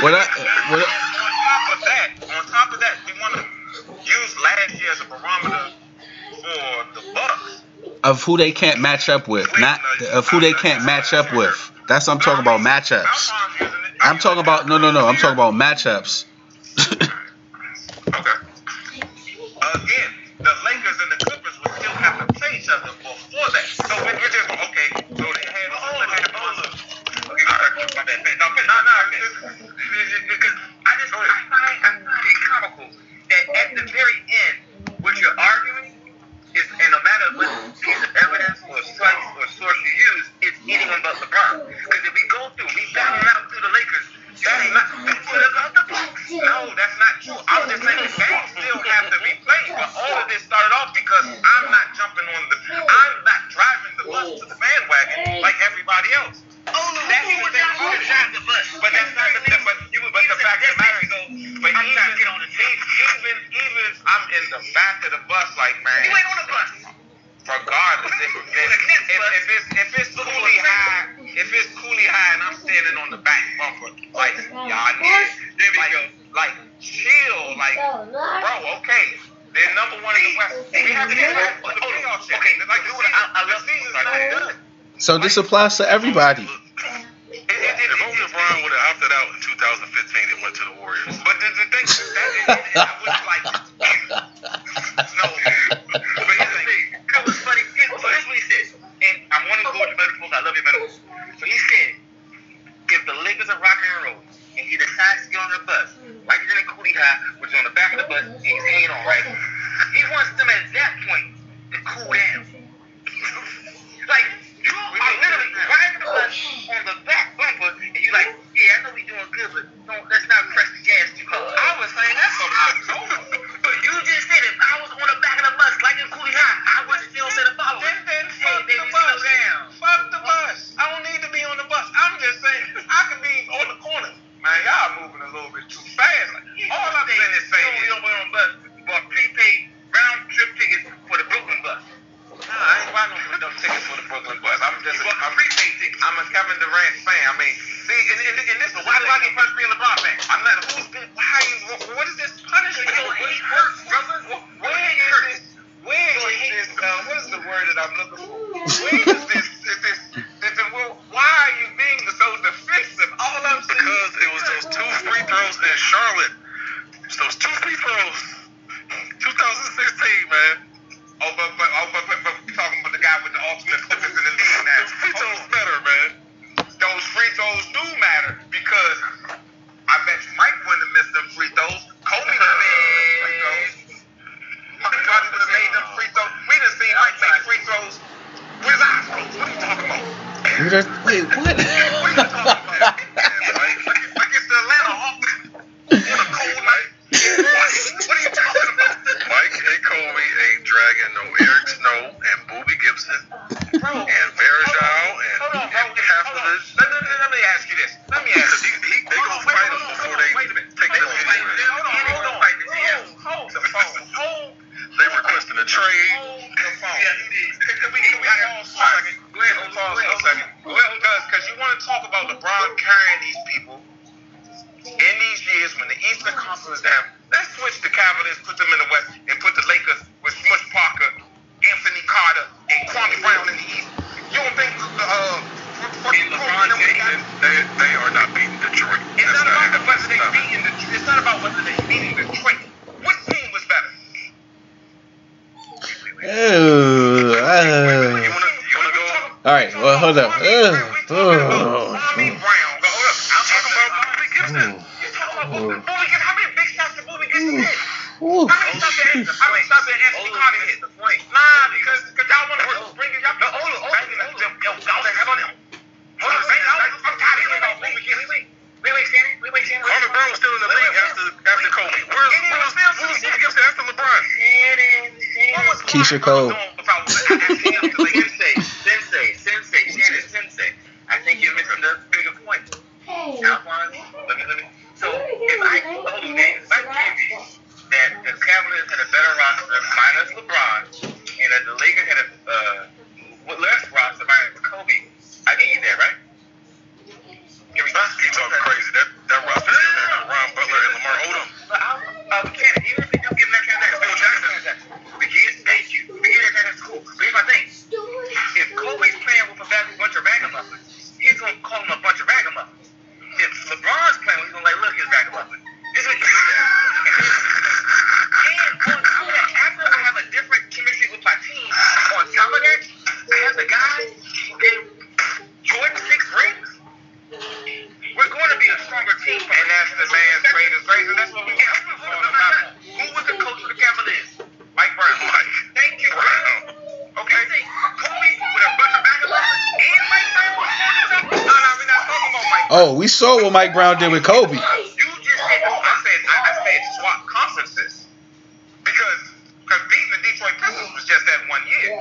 What I, And what on top of that, on top of that, we want to use last year as a barometer for the Bucks. of who they can't match up with, not of who they can't match up with. That's what I'm talking about matchups. I'm talking about no, no, no. I'm talking about matchups. Okay. Again, the Lakers and the Clippers would still have to play each other before that. So we we just okay. So they had all of it. All of Okay, go back. My bad. No, no, no. Because I just I find I find it comical that at the very end, what you're arguing is, and no matter what piece of evidence or slice or source you use, it's anyone but LeBron. Because if we go through, we battle out through the Lakers. That's not that's what about the Bucks. No, that's not true. I'm just saying the games still have to be played. But all of this started off because I'm not jumping on the, I'm not driving the bus to the bandwagon like everybody else. Oh no, that's the thing about it. But that's not the. But you, but the fact of the matter is, but even, trying to get on the even, even if I'm in the back of the bus, like man, you ain't on the bus. Regardless, if, if, if, if it's if it's Cooley High, if it's Cooley High, and I'm standing on the back bumper, like y'all niggas, there we go. Like chill, like bro, okay. They're number one in the West. We have to get back to the playoff. Okay, like the season, I, I the season's not done. So this applies to everybody. If it, Moses Brown would have opted out in 2015 and went to the Warriors. But the, the thing is, that, it, it, I was like, <laughs> no. But here's the thing. It was funny. Here's, what he said. And I want to go with the metaphors. I love your metaphors. So he said, if the Lakers are rocking and rolling, and he decides to get on the bus, like he's in a Cooley High, which is on the back of the bus, and he's hanging on, right? He wants them at that point to cool down. <laughs> like, you are literally driving the bus on the back bumper, and you're like, yeah, I know we doing good, but don't, let's not press the gas too close. I was saying that's not doing. But you just said if I was on the back of the bus, like in Cooley High, I would still say the following. Then, then fuck hey, the bus. Down. Fuck the bus. I don't need to be on the bus. I'm just saying I could be on the Mike Brown did with Kobe. You just said, I said, I, I said swap conferences because because beating the Detroit Pistons was just that one year.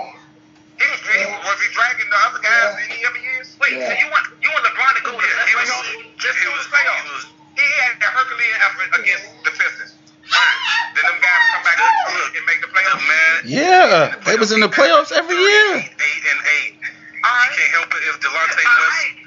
He was, was, he dragging the other guys any other years? Wait, so you want you want LeBron to go to the was Just to the playoffs. He had a Herculean effort against the Pistons. Then them guys come back and make the playoffs. Man, yeah, the playoffs. they was in the playoffs every year. Eight and eight. All right. You can't help it if Delonte West.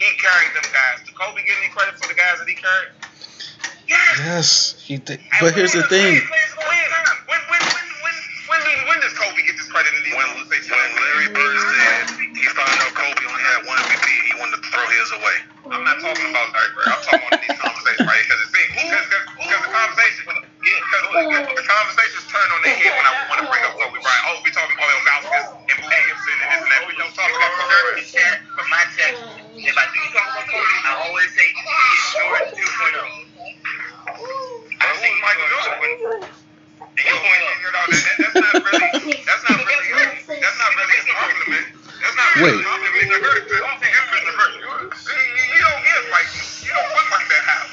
he carried them guys. Did Kobe get any credit for the guys that he carried? Yes. Yes, he did. And But here's the thing. When, when, when, when, when, when, when does Kobe get this credit in these When, when Larry Bird said he found out Kobe only had one MVP, he wanted to throw his away. I'm not talking about Larry Bird. I'm talking about these conversations, right? Because it seems, because the conversation, because the conversations turn on their head when I want to bring up Kobe Bryant. Oh, we're talking about Ilgauskas and Boobie Gibson and this and that. We don't talk about Kobe Bryant. From my check, if I do talk about Kobe, I always say he is Jordan 2.0. I think Michael Jordan. And you point, you know, that, that, that's not really, that's not really, that's not really a compliment. That's not really Wait. a compliment. It's a very, I don't think it's a very, you, you, you don't get like, you don't put like that high.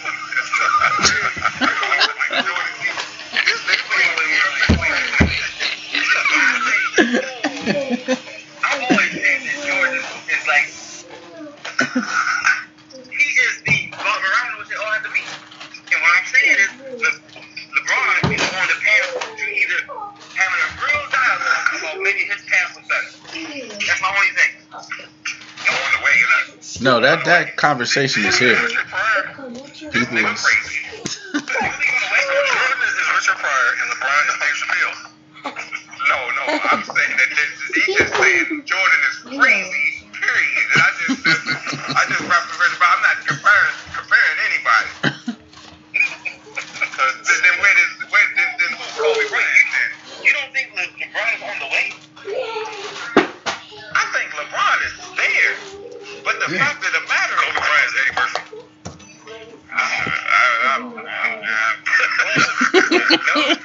Michael Jordan, he- this nigga I've always said that Jordan is like, he is the Bob Morano they all have to be. And what I'm saying is, Le, LeBron is on the path to either having a real dialogue about maybe his path was better. That's my only thing. on the way, you know. No, that that conversation is here. People is. crazy. Jordan is, is Richard Pryor and LeBron is Dave Chappelle. No, no, I'm saying that this, he just saying Jordan is crazy. But the fact of the matter is Kobe Bryant is Eddie Murphy. I, I, I, I,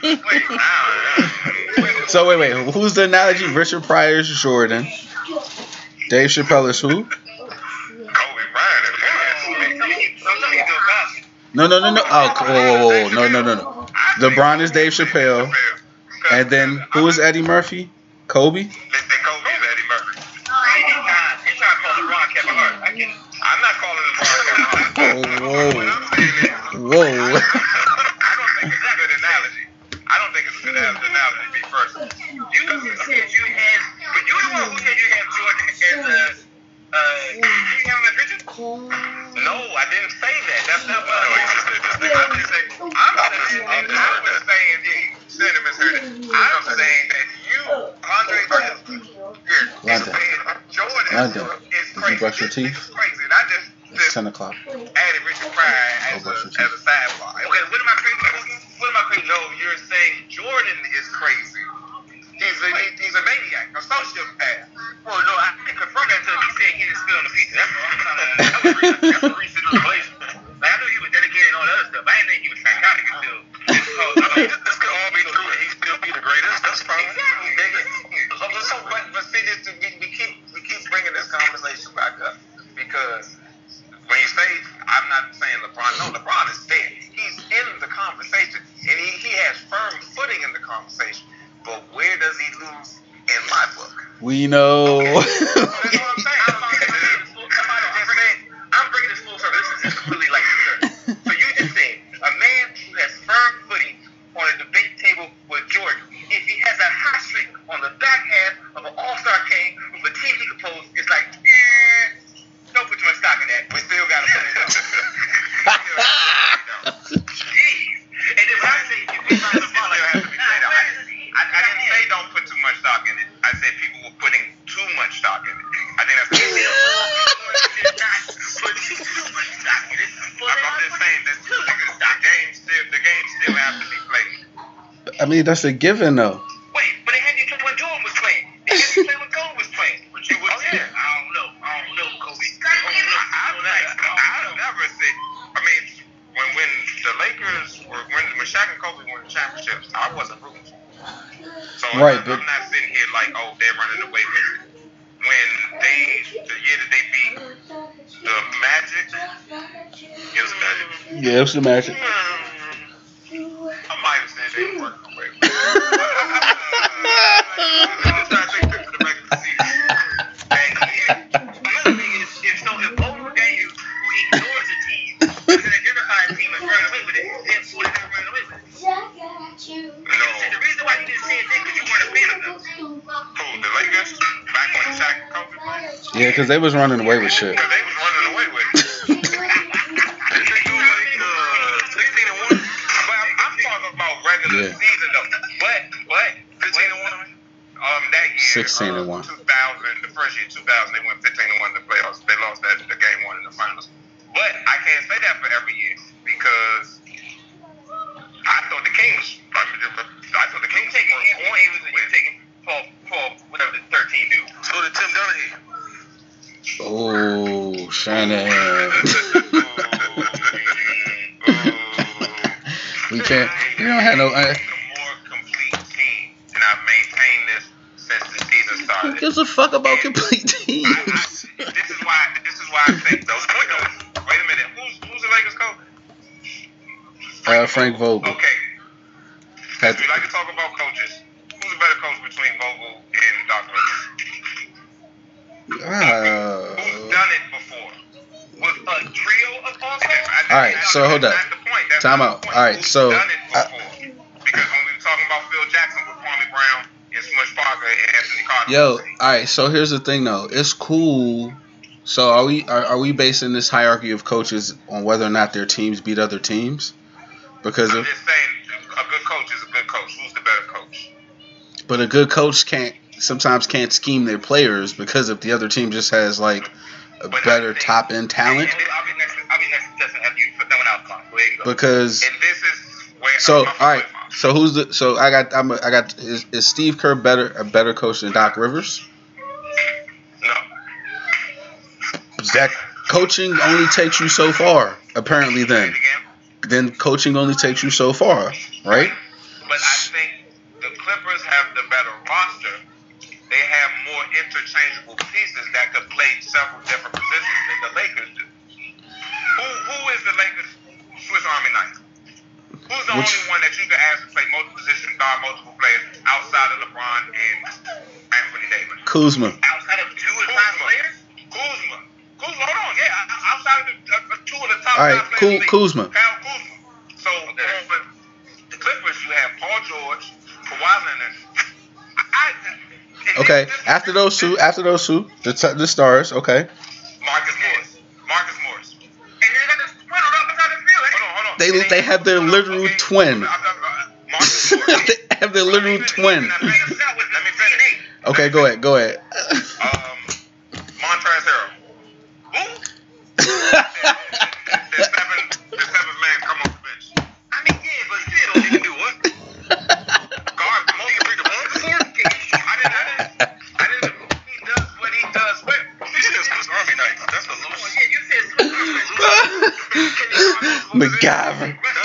no, wait, I, So wait, wait. Who's the analogy? Richard Pryor is Jordan. Dave Chappelle is who? Kobe Bryant is yes. Sometimes you do a basket. No, no, no, no. Oh, whoa, whoa, whoa, whoa. no, no, no, no. LeBron is Dave Chappelle, and then who is Eddie Murphy? Kobe. They say Kobe is Eddie Murphy. You're trying to call LeBron Kevin Hart. I get it. I'm not calling him Kevin Hart. Whoa, What I'm whoa. I don't think it's a good analogy. I don't think it's a good analogy to be first. You said you had, but you the one who said you had Jordan as a, uh, you have him as Richard? No, I didn't say that. That's not what I just said. This thing. I'm just saying. I'm saying. I'm just saying. Yeah, he said it misheard it. I'm saying that you, Andre Gill, here, is London. saying Jordan London. is Did you brush your teeth? nigga's crazy. And I just, It's ten o'clock. added Richard Pryor as Oh, a, as a sidebar. Okay, what am I crazy? What am I crazy? No, you're saying Jordan is crazy. He's a, he's a maniac, a sociopath. Well, no, I can confirm that until he said he didn't spill the pizza. That's what I'm trying to, that was recent, that's a recent revelation. Like, I knew he was dedicated and all that other stuff. I didn't think he was psychotic until this call. This, this could all be true and he still be the greatest. That's. Exactly. So, so, but, but see, this, we, we keep we keep bringing this conversation back up because when you say I'm not saying LeBron, no, LeBron is there. He's in the conversation, and he, he has firm footing in the conversation. But where does he lose in my book? We know. That's what. I'm, saying, somebody just said, I'm bringing this full circle. This is just completely like absurd. So you just said a man who has firm footing on a debate table with Jordan. If he has a hot streak on the back half of an All-Star game with a team he can pose, it's like, eh, don't put too much stock in that. We still got to put it up. Jeez. And then when I say if we find the ball, it has to be played out. I, I, I didn't say don't put too much stock in it. I said people were putting too much stock in it. I think that's the Did not put too much stock in it. I'm, I'm just saying that the, the game still the game still has to be played. I mean, that's a given though. Wait, but they had you play when Jordan was playing. They had you play when Kobe was playing. <laughs> But you would Oh, say, yeah. I don't know. I don't know, Kobe. I I, don't know. I, I, I never said. I mean, when when the Lakers were when when Shaq and Kobe won the championships, I wasn't rooting for. them. So Right, I'm, but- I'm not sitting here like, oh, they're running away with it. When they the year that they beat the Magic, it was the Magic. Yeah, it was the magic. Hmm, because they was running away with shit. Because they was running away with it. They do like uh, 16 and 1. But I'm, I'm talking about regular Yeah. season though. But but 15 and 1. um that year 16 and 1. 2000 the first year 2000 they went 15 and 1 in the playoffs. They lost that the game one in the finals. But I can't say that for every year since the season who gives a fuck about complete teams? I, I, this is why. This is why I think those though. <laughs> Wait a minute. Who's who's the Lakers coach? Uh, Frank Vogel. Okay. Had- we like to talk about coaches. Who's a better coach between Vogel and Doc Rivers? Who's Uh, done it before? With a trio of all All right, so hold up. Time out. All right, so, Done it I- before? because when we were talking about Phil Jackson with Kwame Brown and Smush Parker and Anthony Carter. Yo, all right. So here's the thing, though. It's cool. So are we are, are we basing this hierarchy of coaches on whether or not their teams beat other teams? Because I'm if just saying, a good coach is a good coach. Who's the better coach? but a good coach can't sometimes can't scheme their players because if the other team just has like a But better top end talent. And next. Next contestant after you put that one out. Come on, go ahead and go. Because and this is where. so all right. So who's the so I got I'm a, I got is, is Steve Kerr better a better coach than Doc Rivers? No. That coaching only takes you so far. Apparently, then then coaching only takes you so far, right? But I think the Clippers have the better roster. They have more interchangeable pieces that could play several different positions than the Lakers do. Who who is the Lakers Swiss Army knife? Who's the Which- only one that you can ask to play multiple positions, guard multiple players outside of LeBron and Anthony Davis? Kuzma. Outside of two of the top players? Kuzma. Kuzma, hold on, yeah. Outside of the, uh, two of the top All right, five Ku- players. in. Kuzma. Kyle Kuzma. So, for the Clippers, you have Paul George, Kawhi Leonard. I, I, Okay, after those two, after those two, the t- the stars. Okay, Marcus Morris. Marcus Morris. And they got the twin on the other side of the field. Hold on, hold on. They- they have their literal okay. twin. <laughs> They have their literal twin. Let me finish. Okay, go ahead, go ahead.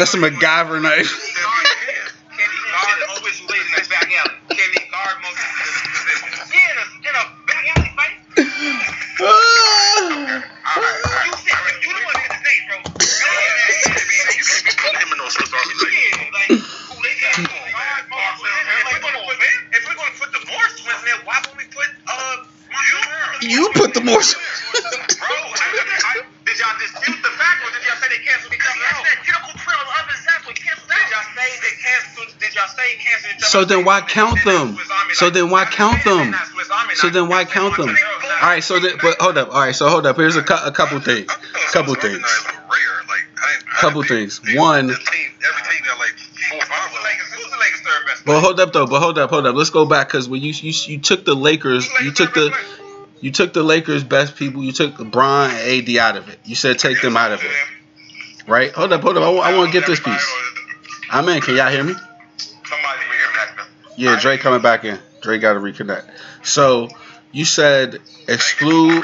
That's a MacGyver knife. <laughs> So then why count them? So then why count them? So then why count them? All right, so then, but hold up. All right, so hold up. Here's a, cou- a couple things. Couple things. knives are rare. Like, I didn't, I Couple things. One- The team, every team got like four or five Who's the of them. Lakers? Who's the Lakers' third best? Well, hold up though. But hold up, hold up. Let's go back because when you you you took the Lakers, you took the you took the Lakers' best people. You took LeBron and AD out of it. You said take them out of it, right? Hold up, hold up. I, want to get this piece. I'm in. Can y'all hear me? Somebody reconnect them. Yeah, Drake coming back in. Drake got to reconnect. So you said exclude.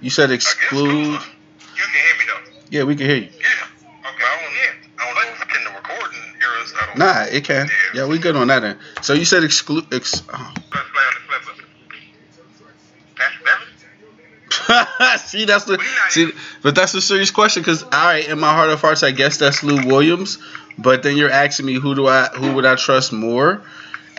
You said exclude. You can hear me though. Yeah, we can hear you. Yeah. Okay. I don't, I don't know if in the recording hear us. I don't Nah, it can. Yeah, we good on that end. So you said exclude. Ex- oh. Let's play on the Clippers. That's better. <laughs> see, that's the see, but that's a serious question because all right, in my heart of hearts, I guess that's Lou Williams. But then you're asking me who do I who would I trust more?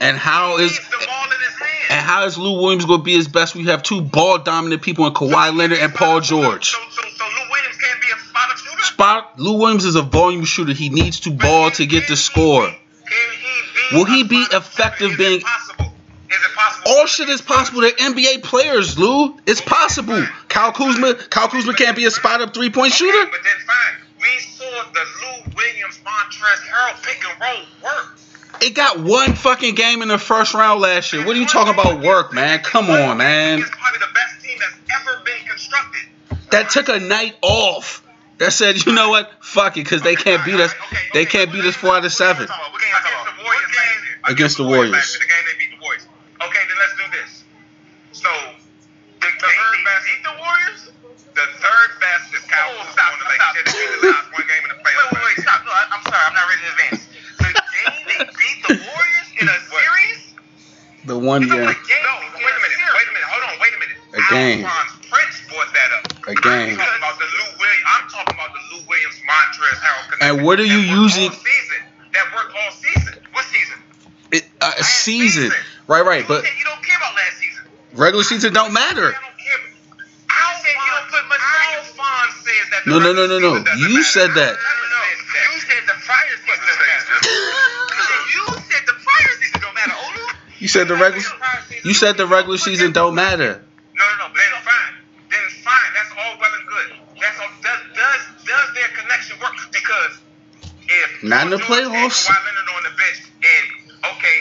And how is needs the ball in his hand. and how is Lou Williams going to be his best? We have two ball dominant people in Kawhi Leonard and Paul George. So, so, so Lou Williams can't be a spot up shooter. Spot Lou Williams is a volume shooter. He needs to ball to get the score. Can he be Will he be effective being- Is it possible? All shit is possible. They're NBA players, Lou. It's possible. Kyle Kuzma, Kyle Kuzma can't be a spot up three point shooter. but then fine. We saw the Lou Williams Montrezl Harrell pick and roll work. It got one fucking game in the first round last year. What are you talking about work, man? Come on, man. It's probably the best team that's ever been constructed. That took a night off. That said, you know what? Fuck it, because they can't beat us. They can't beat us four out of seven. Against the Warriors? game? Against the Warriors. The game they beat the Warriors. Okay, then let's do this. So, the, the third best beat the Warriors. The third best is Kyle Oh, stop, stop, stop. They beat the last one game in the playoffs. Wait, wait, wait, stop. No, I, I'm sorry, I'm not ready to advance. The beat the Warriors in a <laughs> series? The one It's a game. game. No, wait a minute. Wait a minute. Hold on. Wait a minute. A game. Alphonse Prince brought that up. A game. I'm talking about the Lou Williams. I'm talking about the Lou Williams Montrezl Harrell connection. And what are you that using- All season. That worked all season. What season? It, uh, a Last season. Right, right. You But you don't care about last season. regular season don't matter. I don't care. You said you don't put much Alphonse says that. the No, no, no, no, no. You matter. said that. I never said that. Said the regular. You said the regular season don't matter. No, no, no. Then fine. Then fine. That's all well and good. That's all. Does does does their connection work? Because if Not in the playoffs. Kawhi Leonard on the bench, and okay,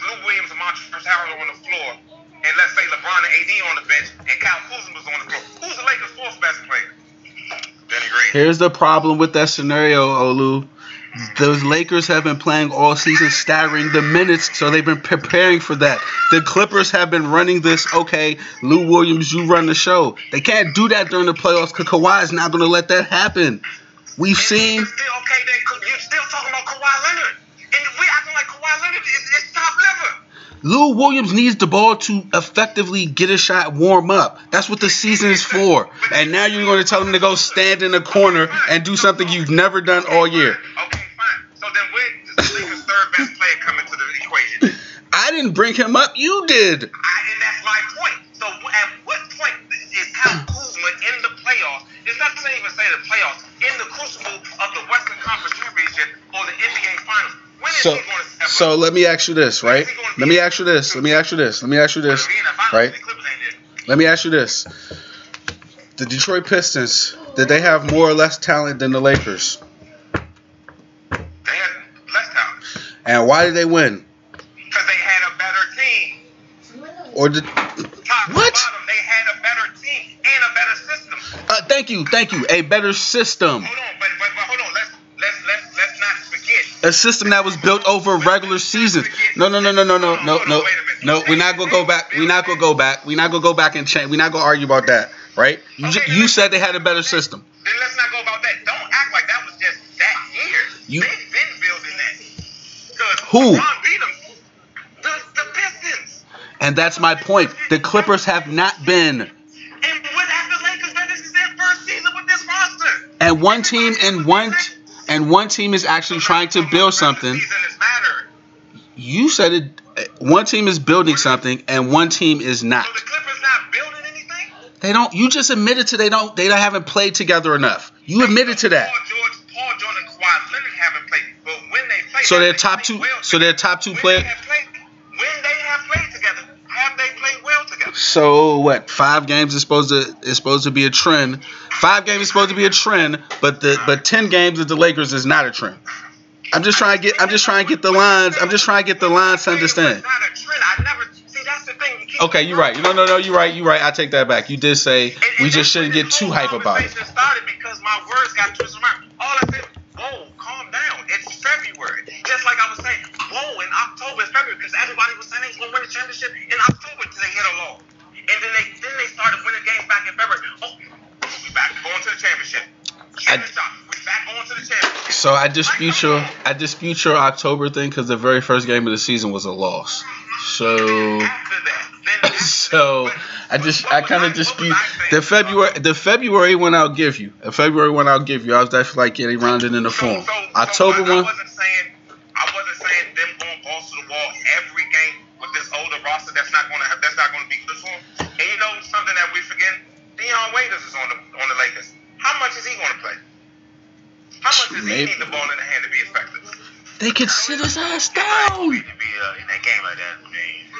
Lou Williams and Montrezl Harrell on the floor, and let's say LeBron and AD on the bench, and Kyle Kuzma was on the floor. Who's the Lakers' fourth best player? Danny Green. Here's the problem with that scenario, Olu. Those Lakers have been playing all season, staggering the minutes, so they've been preparing for that. The Clippers have been running this. Okay, Lou Williams, you run the show. They can't do that during the playoffs because Kawhi is not going to let that happen. We've seen. It's still okay. Then you're still talking about Kawhi Leonard, and we acting like Kawhi Leonard is, is top level. Lou Williams needs the ball to effectively get a shot, warm up. That's what the season is for. And now you're going to tell him to go stand in a corner and do something you've never done all year. Okay, fine. So then where does the Lakers' third best player come into the equation? I didn't bring him up. You did. I, and that's my point. So at what point is Kyle Kuzma in the playoffs? It's not to even say the playoffs, in the crucible of the Western Conference Championship or the NBA Finals. When is So, he going to so let me ask you this, right? Let me ask you this. Let me ask you this. Let me ask you this, Being in the finals, right? the Clippers ain't there. Let me ask you this. The Detroit Pistons, did they have more or less talent than the Lakers? And why did they win? because they had a better team. Or did Top to What? bottom, they had a better team and a better system. uh, thank you, thank you. A better system. Hold on, but, but, but hold on. Let's let's let's let's not forget. A system that was built over regular seasons. No, no, no, no, no, no, no, no. No, we're not gonna go back. We're not gonna go back. We're not gonna go back and change. We're not gonna argue about that, right? You ju- you said they had a better system. Then let's not go about that. Don't act like that was just that year. You- They've been building Who? LeBron beat them. The, the Pistons. And that's my point. The Clippers have not been. And what have the Lakers done? This is their first season with this roster. And one team and one and one team is actually trying to build something. Season is matter. You said it. Eh, one team is building something, and one team is not. So the Clippers not building anything? They don't. You just admitted to they don't. They don't haven't played together enough. You admitted to that. Paul George, Paul and Kawhi Leonard haven't played, but when they So they're top two. well So they're top two players. when they have played together, have they played well together? So what? Five games is supposed to is supposed to be a trend. Five games is supposed to be a trend, but the but ten games of the Lakers is not a trend. I'm just trying to get. I'm just trying to get the lines. I'm just trying to get the lines to understand. Not a trend. I never see. That's the thing. Okay, you're right. No, no, no, you're right. You're right. I take that back. You did say we just shouldn't get too hype about it. started because my words got. All I said, down. It's February. Just like I was saying, whoa, in October it's February because everybody was saying they was gonna win the championship in October until they hit a lull. And then they then they started winning games back in February. Oh, we back going to the championship. I- Give it a shot. We back going to the championship. So I dispute your I dispute your October thing because the very first game of the season was a loss. So After that, <laughs> so I just I kind of dispute the February the February one I'll give you the February one I'll give you I was definitely like they rounded in the form so- so October I, I one wasn't saying I wasn't saying them going balls to the wall every game with this older roster. That's not going to have, that's not to be good for them. And you know something that we forget? Dion Waiters is on the on the Lakers. How much is he going to play? How much does Maybe. he need the ball in the hand to be effective? they could sit his ass down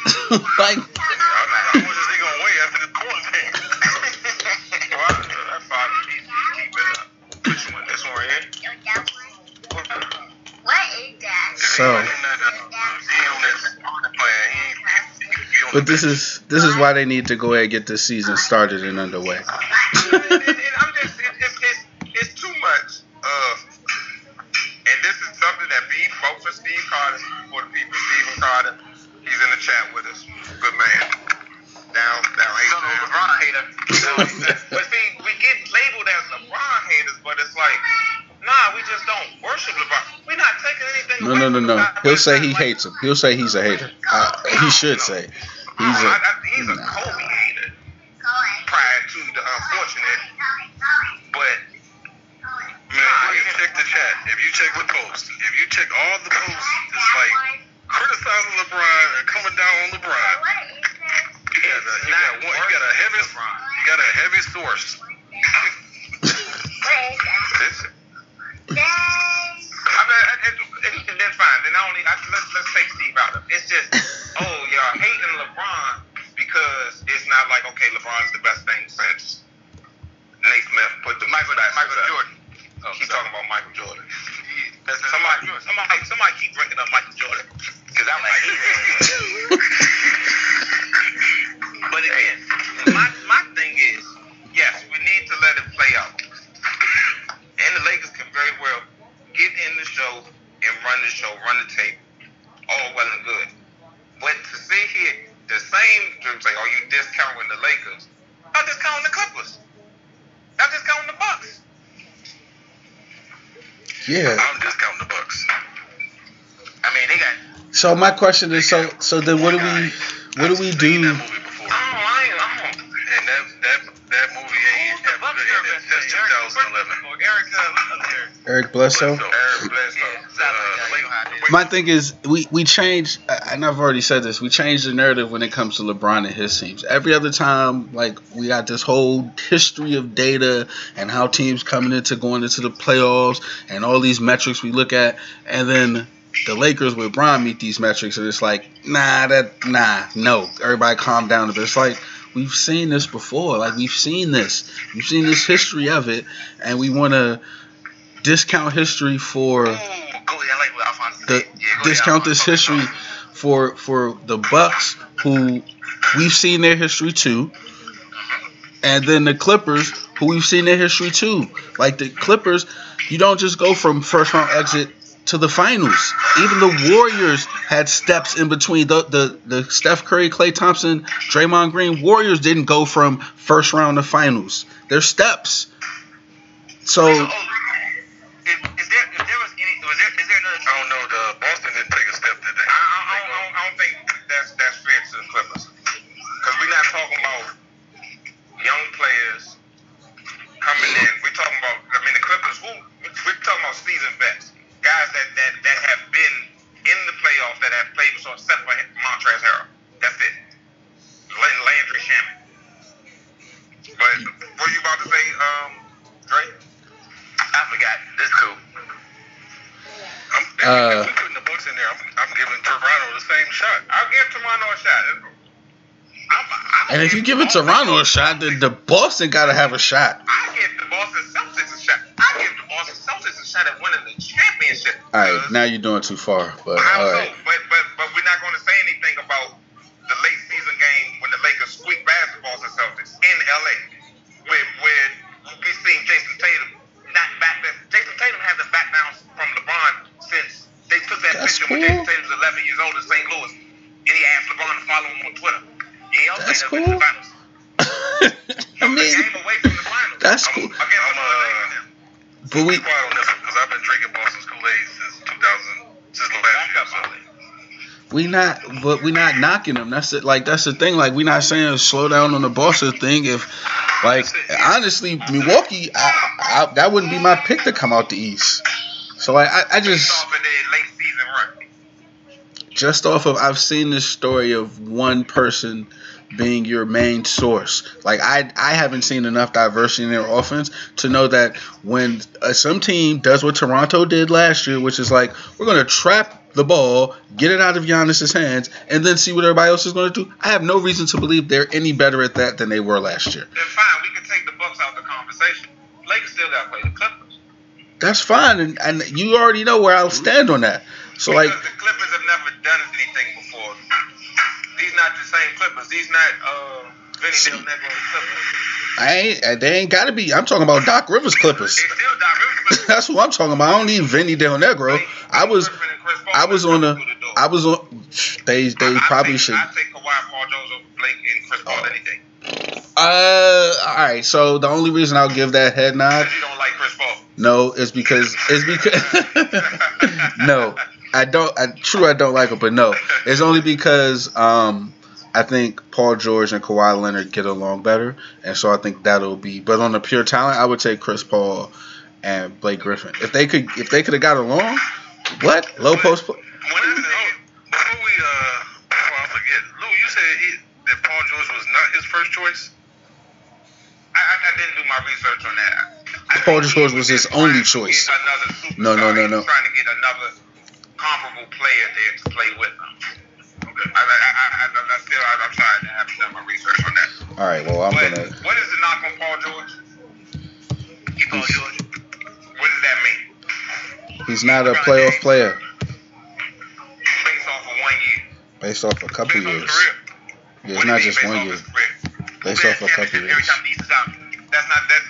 need to be in that game like that. I mean, like How much is he gonna weigh after this <laughs> quarantine? well, that's fine. He, he keep it up. Which one? This one right here? What is that? So- He not uh, but this is this is why they need to go ahead and get this season started and underway Steve Carter, for the people, Stephen Carter. He's in the chat with us. Good man. Down, down. he's a LeBron hater. <laughs> but see, we get labeled as LeBron haters, but it's like, nah, we just don't worship LeBron. We're not taking anything no away no no from no the guy, but he'll say he like- hates him he'll say he's a hater uh, he should say he's I, a I, he's a nah. Kobe hater prior to the unfortunate, but Man, if you check the chat, if you check the post, if you check all the posts, it's like criticizing LeBron and coming down on LeBron. You got a, you got one, you got a heavy, you got a heavy source. <laughs> Listen. I mean, and, and, and, and then fine. Then I only I, let's let's take Steve out of it. It's just <laughs> oh y'all hating LeBron because it's not like okay LeBron's the best thing since Nate Smith put the Michael Michael Jordan. Oh, He's talking about Michael Jordan. Somebody, somebody, somebody keep bringing up Michael Jordan because I'm like, <laughs> but again, my my thing is, yes, we need to let it play out and the Lakers can very well get in the show and run the show, run the tape, all well and good. But to sit here, the same to say, "Are you discounting the Lakers?" I'm discounting the Clippers. I'm discounting the Bucks. Yeah I'm discounting the Bucks. I mean, they got so my question is so so then what do we what do we do that. You know how it is. My thing is, we we change, and I've already said this. We change the narrative when it comes to LeBron and his teams. Every other time, like we got this whole history of data and how teams coming into going into the playoffs and all these metrics we look at, and then the Lakers with Bron meet these metrics, and it's like, nah, that nah, no. Everybody calm down a bit. It's like we've seen this before. Like we've seen this. We've seen this history of it, and we want to discount history for Ooh, go ahead. I like what Alphonse said. the Yeah, go ahead, discount this history for for the Bucks, who we've seen their history too, mm-hmm. and then the Clippers, who we've seen their history too. Like the Clippers, you don't just go from first round exit to the finals. Even the Warriors had steps in between. The the, the Steph Curry, Klay Thompson, Draymond Green Warriors didn't go from first round to finals. There's steps. So Oh, is, is there, if there was any, was there, is there another I don't know. The Boston didn't take a step, did they? I, I, I, don't, I don't think that's that's fair to the Clippers because we're not talking about young players coming in. We're talking about I mean the Clippers. Who we're talking about seasoned vets, guys that that that have been in the playoffs that have played before, except for Montrezl Harrell. That's it. Lan- Landry Shamet. But what are you about to say, um, Dre? I forgot. That's cool. I'm, if, Uh, if we putting the Bucks in there, I'm, I'm giving Toronto the same shot. I'll give Toronto a shot. I'm, I'm and if you give it Toronto a shot, then the Boston got to have a shot. I give the Boston Celtics a shot. I give the Boston Celtics a shot at winning the championship. All right, now you're doing too far. But all right. But but but we're not going to say anything about the late season game when the Lakers squeaked past the Boston Celtics in LA, where where we seen Jayson Tatum not back there. Jayson Tatum hasn't backed down from LeBron since they took that That's picture when cool. Jayson Tatum's 11 years old in St. Louis, and he asked LeBron to follow him on Twitter. Yeah, okay, That's they'll cool. get to the finals. I The mean, game away from the finals. that's I'm- cool. Against I'm, LeBron uh, and them. But we, Be quiet on this one because I've been drinking Boston's Kool-Aid since 2000, since last year. So. We not, but we not knocking them. That's it. Like that's the thing. Like we not saying slow down on the Boston thing. If like honestly, Milwaukee, I, I, that wouldn't be my pick to come out the East. So like, I, I just off of their late season run. just off of I've seen this story of one person being your main source. Like I I haven't seen enough diversity in their offense to know that when uh, some team does what Toronto did last year, which is like we're gonna trap the ball, get it out of Giannis's hands, and then see what everybody else is gonna do. I have no reason to believe they're any better at that than they were last year. Then fine, we can take the Bucks out of the conversation. Lakers still got to play the Clippers. That's fine, and, and you already know where I'll stand on that. So like. the Clippers have never done anything before. These not the same Clippers. These not uh, Vinny Del Negro Clippers. I ain't. They ain't got to be. I'm talking about Doc Rivers Clippers. They still Doc Rivers. <laughs> That's what I'm talking about. I don't need Vinny Del Negro. I was, Griffin and Chris Paul I was on the. I was on. They, they I- I probably take, should. I take Kawhi Paul George over Blake and Chris Paul Oh. any day. Uh, all right. So the only reason I'll give that head nod, you don't like Chris Paul. no, it's because it's because <laughs> no, I don't. I true, I don't like him, but no, it's only because um. I think Paul George and Kawhi Leonard get along better, and so I think that'll be. But on the pure talent, I would take Chris Paul and Blake Griffin. If they could, if they could have got along, what low post? Play? When I say, before we, uh, before I forget, Lou, you said he, that Paul George was not his first choice? I, I, I didn't do my research on that. I Paul George was his only choice. No, no, no, He was no. Trying to get another comparable player there to play with him. Okay. I, I, I, I, I still, I, I'm trying to have done my research on that. All right. Well, I'm but gonna. what is the knock on Paul George? He Paul George. What does that mean? He's not a playoff player Based off of one year. based off a couple Based years. his. Yeah, it's not just mean one year. off his? Based off a couple years. Every time the East is out. That's not that's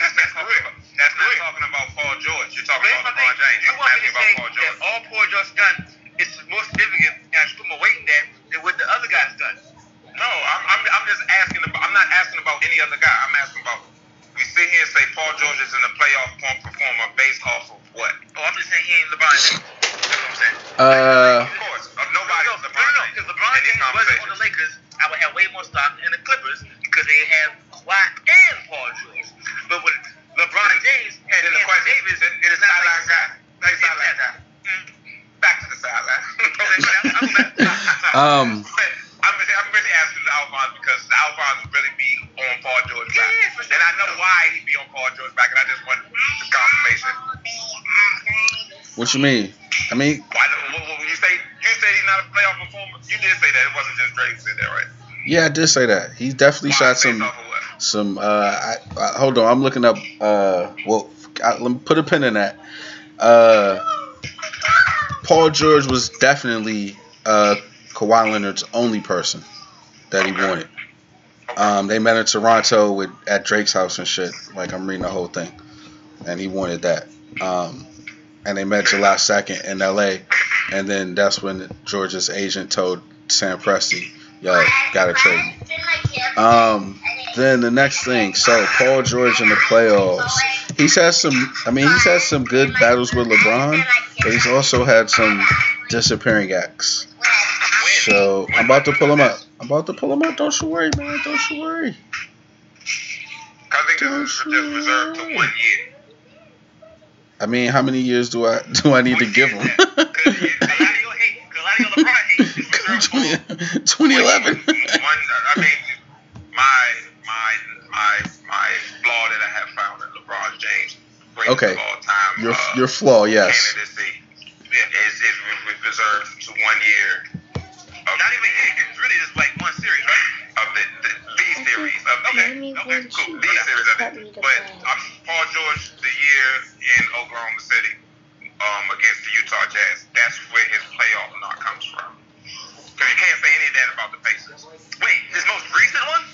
that's not talking about, that's not talking about Paul George. You're talking about LeBron James. You want me to say that all Paul George done is more significant and I should put more weight in that than what the other guys done? No, I'm, I'm, I'm just asking about. I'm not asking about any other guy. I'm asking about. We sit here and say Paul George is in the playoff form performer based off of what? Oh, I'm just saying he ain't LeBron James. That's what I'm saying. Uh, Of course, of nobody no, no, LeBron no, James. because LeBron James wasn't on the. Lakers, I would have way more stock in the Clippers because they have Kawhi and Paul George. But when LeBron James had Then the Anthony question Davis, then, then the sideline guy. Like Yeah, sideline guy. Mm. Back to the sideline. Um, I'm really, I'm really asking the Alphonse because the Alphonse really be on Paul George back. Yeah, for sure. And I know why he be on Paul George back, and I just want the confirmation. what you mean? I mean, Why? What, what, you say you say he's not a playoff performer? You did say that. It wasn't just Drake said that, right? yeah, I did say that. He definitely Why? shot some off of what? some. Uh, I, I, hold on, I'm looking up. Uh, well, I, let me put a pin in that. Uh, Paul George was definitely uh Kawhi Leonard's only person that he wanted. Um, they met in Toronto with at Drake's house and shit. Like I'm reading the whole thing, and he wanted that. Um, and they met July 2nd in LA, and then that's when George's agent told Sam Presti, "Yo, gotta trade me." Um, then the next thing, so Paul George in the playoffs. He's had some. I mean, he's had some good battles with LeBron, but he's also had some disappearing acts. So I'm about to pull him up. I'm about to pull him up. Don't you worry, man. Don't you worry. I think this is just reserved to one year. I mean, how many years do I do I need to give him? Because you- a lot of your hate, a lot of your LeBron hate is reserved for 2011. One, I mean, my my my my flaw that I have found in LeBron James, Okay. time, Your uh, your flaw, yes. candidacy, is is re- reserved to one year. Of Not even it's really just like one series, right? of the, the, these series of the Mommy, okay, cool. you These series of it. But? I'm Paul George the year in Oklahoma City um, against the Utah Jazz. That's where his playoff knock comes from. Because you can't say any of that about the Pacers. Wait, his most recent one?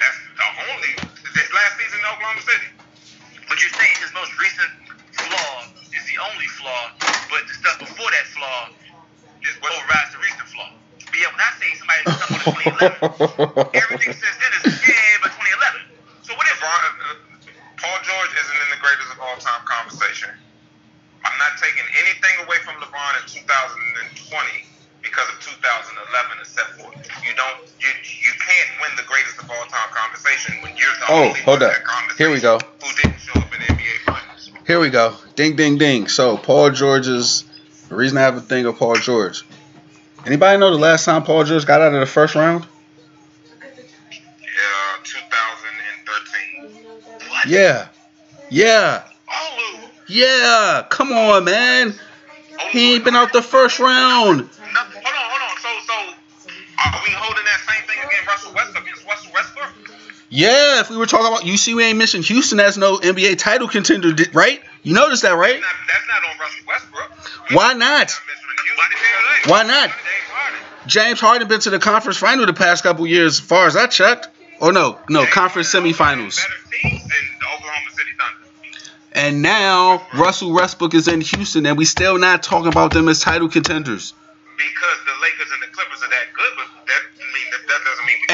That's the only this last season in Oklahoma City. But you're saying his most recent flaw is the only flaw, but the stuff before that flaw Is what overrides the recent flaw. But yeah, when I say somebody did something with 2011, <laughs> everything since then is yeah, but 2011. So what is LeBron, uh, Paul George isn't in the greatest of all time conversation. I'm not taking anything away from LeBron in 2020 because of 2011 and so forth. You don't, you you can't win the greatest of all time conversation when you're the Oh, only hold one up. that Here we go. who didn't show up in the NBA finals. Here we go. Ding, ding, ding. So Paul George's the reason I have a thing of Paul George. Anybody know the last time Paul George got out of the first round? Yeah, 2013. What? Yeah. Yeah. Olu. Yeah. Come on, man. Olu He ain't been out the first round. No, hold on, hold on. So, so are we holding that Yeah, if we were talking about, you see, we ain't mentioned Houston as no NBA title contender, right? You noticed that, right? That's not, that's not on Russell Westbrook. Why not? Why did they Why not? James Harden. Been to the conference final the past couple years, as far as I checked. Or no, no, James conference semifinals. Better teams than the Oklahoma City Thunder. And now Russell Westbrook is in Houston, and we still not talking about them as title contenders. Because the Lakers and the Clippers are that good, but that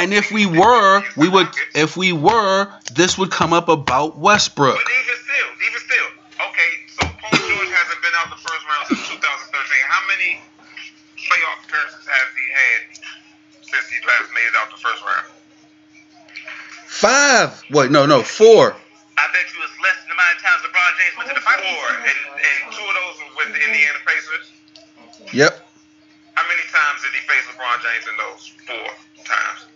And if we were, we would. If we were, this would come up about Westbrook. But even still, even still, okay. So Paul George hasn't been out the first round since 2013. How many playoff appearances has he had since he last made it out the first round? Five. Wait, no, no, four. I bet you it's less than the amount of times LeBron James went to the finals. Four, and, and two of those were with the Indiana Pacers. Yep, How many times did he face LeBron James in those four times?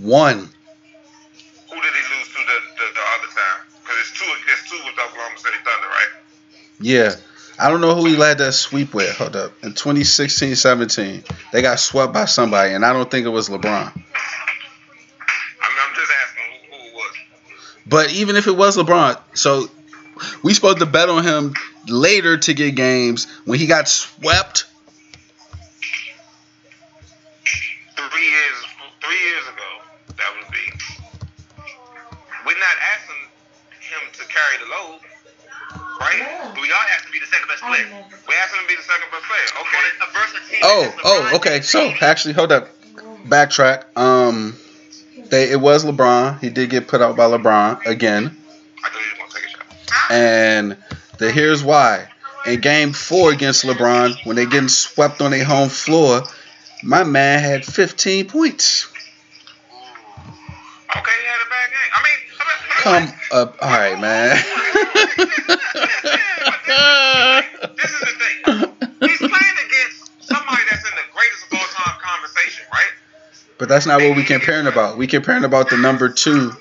one. Who did he lose to the, the, the other time? Because it's two, it's two with Oklahoma City Thunder, right? Yeah. I don't know who he led that sweep with. Hold up. In 2016 17, they got swept by somebody, and I don't think it was LeBron. I mean, I'm just asking who, who it was. But even if it was LeBron, so we supposed to bet on him later to get games when he got swept. Three years, three years ago, that would be. We're not asking him to carry the load, right? But we are asking him to be the second best player. We're asking him to be the second best player. Okay. A versus. Oh, oh, okay. So actually, hold up. Backtrack. Um, they it was LeBron. He did get put out by LeBron again, I thought you were gonna take a shot. and the here's why. In Game Four against LeBron, when they getting swept on their home floor, my man had 15 points. Okay, he had a bad game. I mean, I mean Come up, all right, man. <laughs> This is the thing. He's playing against somebody that's in the greatest of all time conversation, right? But that's not what we comparing about. We comparing about the number two.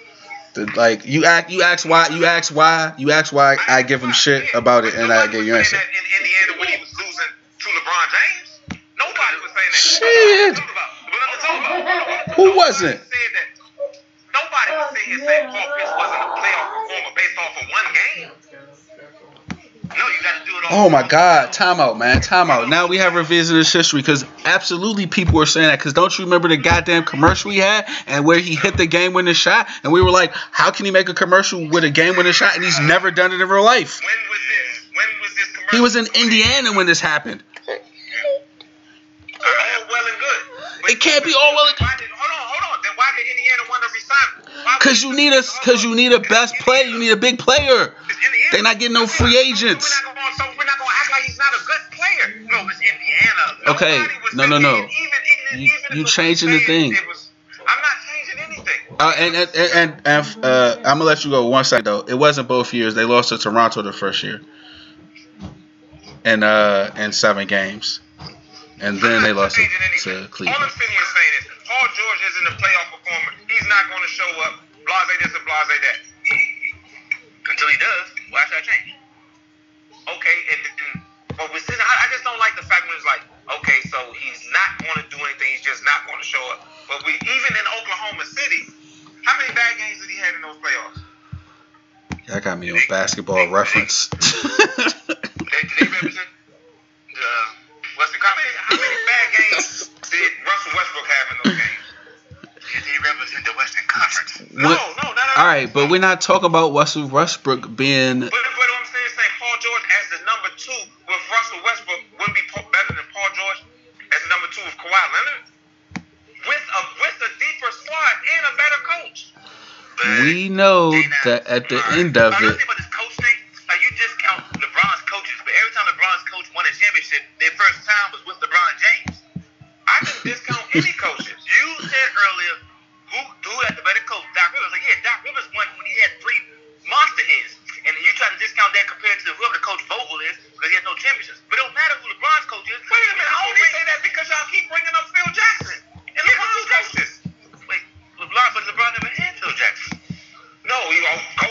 The, like you act, you ask why, you ask why, you ask why I give him shit about it, and I get you was answer. in Indiana when he was losing to LeBron James. Nobody was saying that. Shit. What I'm talking about? What I'm talking about? Who wasn't? Said that. Nobody was sitting here saying Paul Pierce wasn't a playoff performer based off of one game. No, you got to do it all. Oh my God, timeout, man, timeout. Now we have revisited his history because absolutely people were saying that. Because don't you remember the goddamn commercial we had and where he hit the game winning shot? And we were like, how can he make a commercial with a game winning shot and he's never done it in real life? When was this? When was this commercial? He was in Indiana when this happened. All well and good. But- It can't be all well and- Why did, hold on, hold on. Then why did Indiana want to resign? Why Cause you need a, cause you need a best player. You need a big player. It's Indiana. They not getting no free agents. We're not gonna, so we're not gonna act like he's not a good player. No, it's Indiana. Okay, no, no, no. Even, even, You- even you changing the thing. It was, I'm not changing anything. Uh, and and and, and uh, I'm gonna let you go one second though. It wasn't both years. They lost to Toronto the first year, and uh, in seven games, and then they lost it to All I'm Cleveland. saying is Paul George isn't a playoff performer. He's not going to show up. Blase this and blase that. Until he does, why should I change? Okay, and, and but we're sitting. I, I just don't like the fact when it's like, okay, so he's not going to do anything. He's just not going to show up. But we even in Oklahoma City, how many bad games did he have in those playoffs? That got me on basketball reference. They, did they represent the Western Conference? How many, how many bad games did Russell Westbrook have in those games? Did he represent the Western Conference? No, What- no, not at All right, but we're not talking about Russell Westbrook being. But, but I'm saying, saying Paul George as the number two with Russell Westbrook wouldn't be better than Paul George as the number two with Kawhi Leonard with a with a deeper squad and a better coach. We know that at the end of it, Like you discount LeBron's coaches, but every time LeBron's coach won a championship, their first time was with LeBron James. I didn't discount <laughs> any coaches. You said earlier, who who had the better coach? Doc Rivers. Like, yeah, Doc Rivers won when he had three monster hits. And you try to discount that compared to whoever the coach Vogel is because he has no championships. But it don't matter who LeBron's coach is. Wait a minute, I only say that because y'all keep bringing up Phil Jackson and LeBron's coaches. Wait, LeBron, but LeBron never had Phil Jackson. No, he, oh,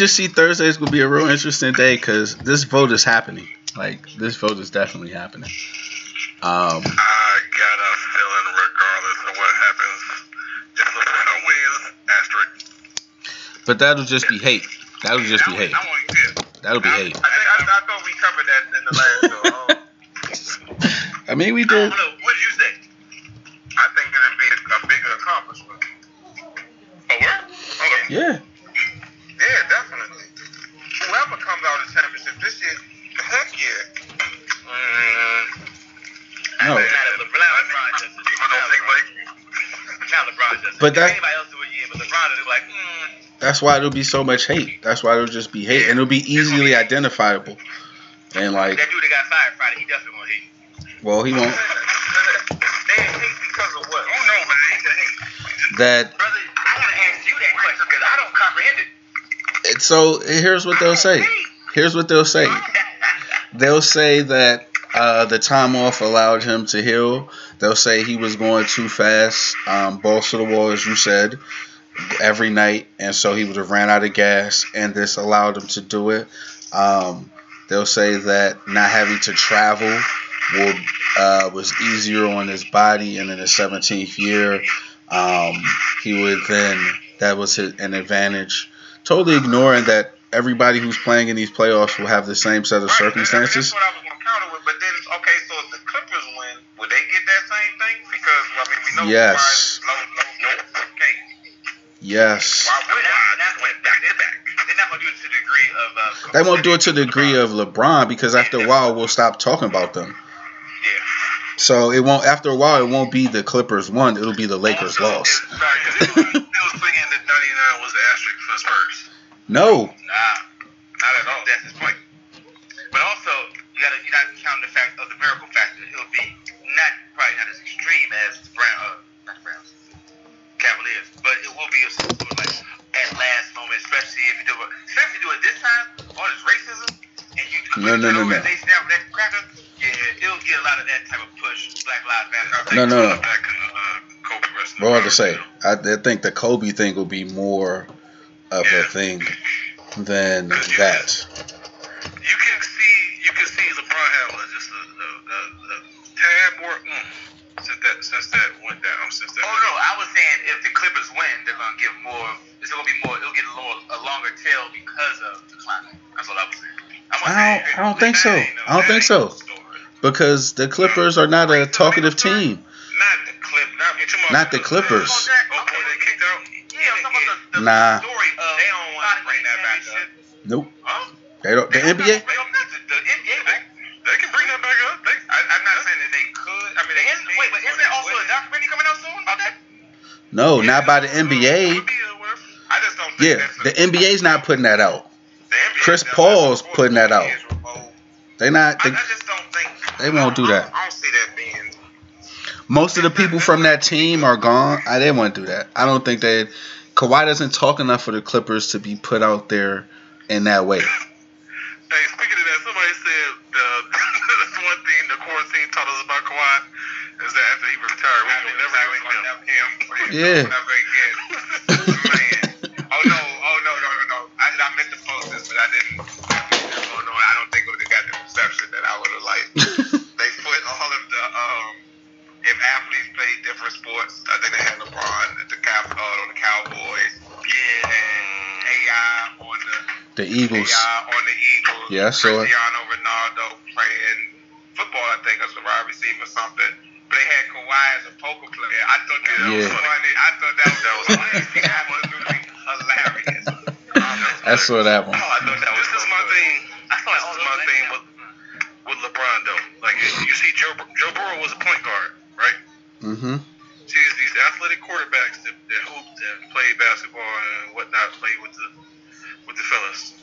just see Thursday's gonna be a real interesting day because this vote is happening. Like this vote is definitely happening. Um, I got a feeling, regardless of what happens, if LeBron wins, asterisk. but that'll just be hate. That'll just be hate. I want yeah. That'll be hate. I, I, I thought we covered that in the last show. <laughs> I mean, we did. don't know. What did you say? I think it'd be a, a bigger accomplishment. Oh, where? Okay. Yeah. Yeah, definitely. Whoever comes out of the championship this year, heck yeah. Mm, No. Now LeBron, LeBron does it. I don't think like Now LeBron does it. But that- anybody else do it, yeah, but LeBron will like, mm, That's why there'll be so much hate. That's why there'll just be hate, and it'll be easily identifiable. And like, that dude that got fired Friday, he definitely gonna hate. well, he won't. they hate because of what? Oh no, but they hate. That Brother, I gotta ask you that question because I don't comprehend it. it, so here's what they'll say. Here's what they'll say. <laughs> They'll say that uh, the time off allowed him to heal. They'll say he was going too fast, um, balls to the wall, as you said, every night, and so he would have ran out of gas, and this allowed him to do it. Um, they'll say that not having to travel will, uh, was easier on his body, and in his 17th year, um, he would then that was his, an advantage. Totally ignoring that everybody who's playing in these playoffs will have the same set of circumstances. It to the degree of. Uh, They won't do it to the degree of LeBron because after a while we'll stop talking about them. Yeah. So it won't. After a while, it won't be the Clippers won. It'll be the Lakers Also, lost. it's- Sorry, because it was, it was thinking that 99 was the asterisk for Spurs. No. Nah, not at all. That's his point. But also, you gotta you gotta count the fact of the miracle factor. It'll be not probably not as extreme as the Brown, uh, not the Browns, Cavaliers, but it will be a sort of like at last moment, especially if you do it, especially if you do it this time, all this racism, and you No, no, no, no. That cracker. Yeah, it'll get a lot of that type of push. Black Lives Matter. No, no, no. Back, uh, Kobe in I to say? I, I think the Kobe thing will be more of a thing than that. You can see, you can see LeBron had just a, a, a, a tad more mm, since that since that went down. Since that. Oh no, I was saying if the Clippers win, they're gonna give more. It's gonna be more. It'll get a, little, a longer tail because of the climate. That's what I was saying. I, don't, I don't think so. I don't think so because the Clippers are not a talkative team. Not the clip. Not, you talking about Not the Clippers. Oh, boy, they kicked out. Yeah, I'm talking about the, the Nah. story of they don't want to bring that back up. Nope. Huh? They don't. The They don't NBA. Bring up nothing. The NBA. They, they can bring that back up. They, I, I'm not saying that they could. I mean, they, isn't, wait, but isn't there also a documentary coming out soon about that? No, not by the NBA. Could be, whatever. I just don't think Yeah, that's the NBA's not putting that out. Chris Paul's putting that out. Is remote. They not. I, They, I just don't think They won't do that. I don't see that being. most of the people <laughs> from that team are gone. I didn't want to do that. I don't think that Kawhi doesn't talk enough for the Clippers to be put out there in that way. Hey, speaking of that, somebody said the that's one thing the quarantine taught us about Kawhi is that after he retired, we will never never get him. Yeah. Never again. Man. Oh no, oh no, no, no, no. I, I meant to post this, but I didn't. Oh no, I don't think it would have got the reception that I would have liked. <laughs> they put all of the um if athletes play different sports, I think they had LeBron at the Cap uh, on the Cowboys. Yeah. The Eagles. AI on the Eagles. Yeah, I saw it. Cristiano Ronaldo playing football, I think, as a wide receiver or something. But they had Kawhi as a poker player. I thought that was Yeah. funny. I thought that was, that was absolutely hilarious. I saw that one. Oh, I thought that was This is my thing. I saw This is my thing with with LeBron though. Like you see, Joe Joe Burrow was a point guard, right? Mm-hmm. See these athletic quarterbacks that, that hoop and play basketball and whatnot, play with the with the fellas.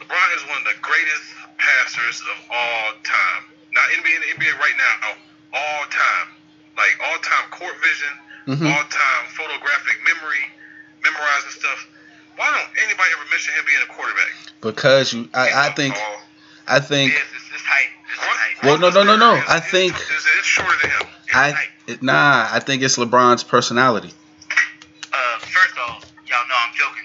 LeBron is one of the greatest passers of all time. Not NBA in the NBA right now, all time. Like all time court vision, Mhm. all time photographic memory, memorizing stuff. Why don't anybody ever mention him being a quarterback? Because you, I, I think, I think, yes, it's, it's tight. Tight. Well, no, no, no, no. Is- I think- is, it's shorter than him. I, tight. it, nah, I think it's LeBron's personality. Uh, first off, y'all know I'm joking.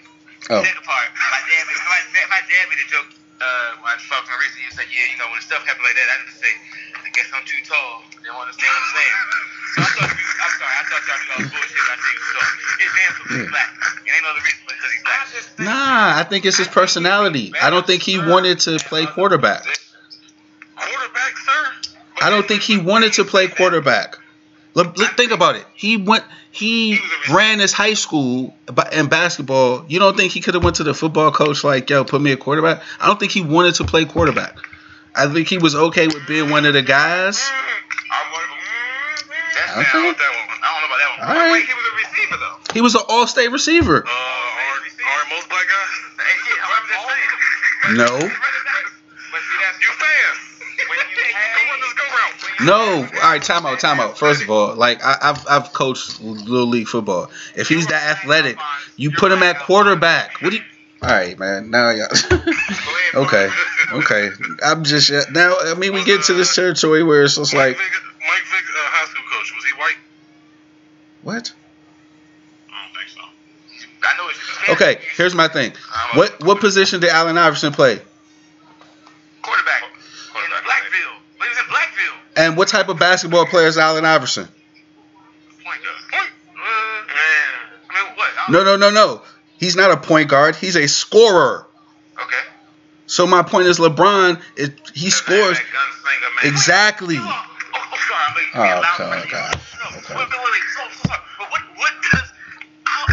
Oh. Second part, my dad, made, my, my dad made a joke uh, when I was talking to him recently. He said, "Yeah, you know, when stuff happen like that, I just say, I guess I'm too tall. They don't understand what I'm saying." So I thought, you, I'm sorry, I thought y'all knew I was bullshit. when I said he was tall. His damn because he's black. And ain't no other reason because he's black. Nah, I think it's his personality. I don't think he wanted to play quarterback. Quarterback, sir. I don't think he wanted to play quarterback. Look, look, think about it. He went. He ran his high school ba- in basketball. You don't think he could have went to the football coach like, "Yo, put me a quarterback"? I don't think he wanted to play quarterback. I think he was okay with being one of the guys. I'm one of them. That's Okay. I don't know about that one. I don't know about that one. All right. Wait, he was a receiver though. He was an all-state receiver. Uh, aren't, aren't most black guys? Hey, yeah, I'm just saying. No, <laughs> But see, that's You fans. No. All right, time out, time out. First of all, like I, I've I've coached little league football. If he's that athletic, you put him at quarterback. What do you? All right, man. Now y'all. <laughs> okay, okay. I'm just now. I mean, we get to this territory where it's just like Mike Vick, Mike uh, high school coach, was he white? what? I don't think so. I know it's Okay, here's my thing. What what position did Allen Iverson play? quarterback. And what type of basketball player is Allen Iverson? Point guard. Point. Uh, I mean, what? No, no, no, no. He's not a point guard. He's a scorer. Okay. So my point is, LeBron, it, he scores exactly. Oh, sorry, Oh. God, God. Okay. Wait, what, what does? I,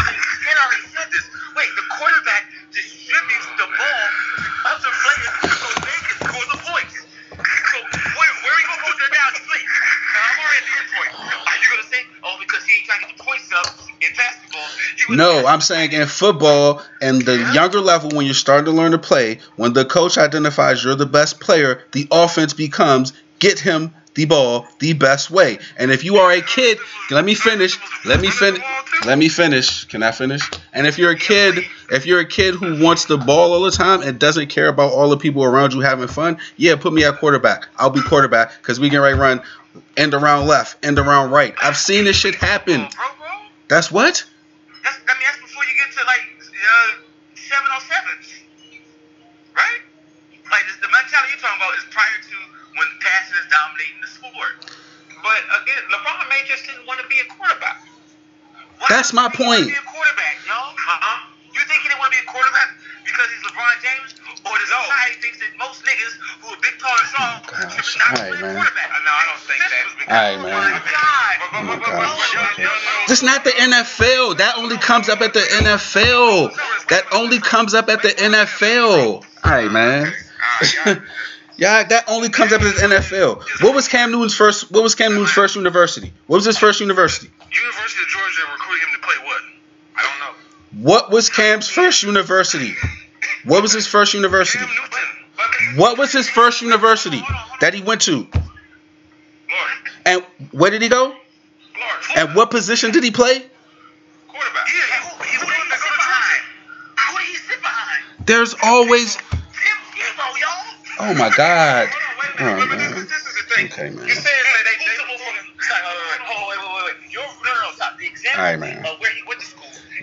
already said this. The quarterback distributes the ball to other players Are you gonna say, oh, because he ain't trying to get the points up in basketball? No, I'm saying in football and the younger level, when you're starting to learn to play, when the coach identifies you're the best player, the offense becomes get him the ball the best way. And if you are a kid, let me finish. Let me finish. Let me finish. Can I finish? And if you're a kid, if you're a kid who wants the ball all the time and doesn't care about all the people around you having fun, yeah, put me at quarterback. I'll be quarterback because we can right run end around left, end around right. I've seen this shit happen. Bro, bro. That's what? That's, I mean, that's before you get to like uh, seven on sevens, right? Like this, the mentality you're talking about is prior to when passing is dominating the sport. But again, LeBron may just didn't want to be a quarterback. Why That's my did he wanna point. Be a quarterback, yo. Uh-huh. You think he didn't want to be a quarterback because he's LeBron James, or the society thinks that most niggas who are big, tall, and strong gosh. should not Alright, play man. quarterback? No, I don't think that. Alright, man. Oh my God. Oh my. Oh That's not the NFL. That only comes up at the NFL. That only comes up at the NFL. All right, man. yeah, <laughs> that only comes up at the NFL. What was Cam Newton's first? What was Cam Newton's first university? What was his first university? University of Georgia recruited him to play what? I don't know. What was Cam's first university? What was his first university? What was his first university that he went to? And where did he go? And what position did he play? There's always. Oh my God. Oh, man. Okay, man. All right, man.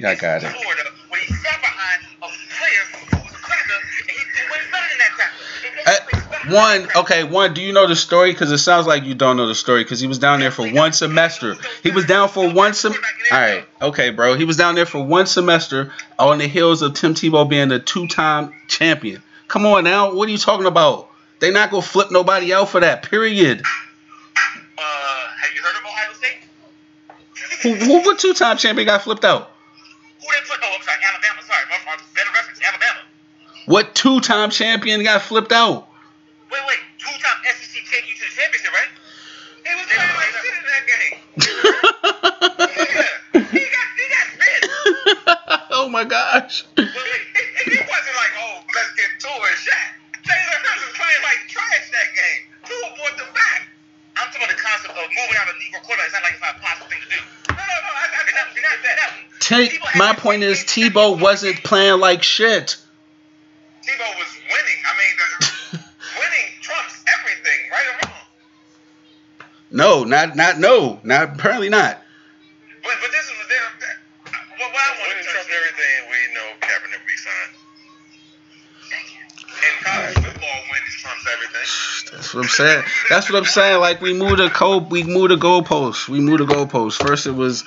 I got it. Florida, when he sat behind a player who was a cracker, and he did way better than that cracker. Uh, that's what he expected. One, okay, one. Do you know the story? Because it sounds like you don't know the story. Because he was down there for one semester. He was down for one sem. All right, okay, bro. He was down there for one semester on the heels of Tim Tebow being a two-time champion. Come on now, what are you talking about? They not gonna flip nobody out for that. Period. Uh, have you heard of Ohio State? What two-time champion got flipped out? Who they put? Oh, I'm sorry, Alabama. Sorry, my, my better reference, Alabama. What two-time champion got flipped out? Wait, wait, two-time SEC take you to the championship, right? He was playing like shit in that game. <laughs> Yeah, he got he got bit. <laughs> oh my gosh. But wait, it, it wasn't like, oh, let's get to it, shot. Jalen Hurts was playing like trash that game. Two aboard the back. I'm talking about the concept of moving out of Negro quarterback. It's not like it's not a possible thing to do. No, no, no. I, I, not, not that. that. T- my point is eight Tebow wasn't playing like shit. Tebow was winning. I mean, the, <laughs> winning trumps everything, right or wrong. No, not not no, not apparently not. But, but this is their. What, what I want Winning to trumps everything. We know Kaepernick resigned. In college football, winning trumps everything. That's what I'm saying. That's what I'm saying. Like we moved the co we moved the goalpost. We moved the goalpost. First it was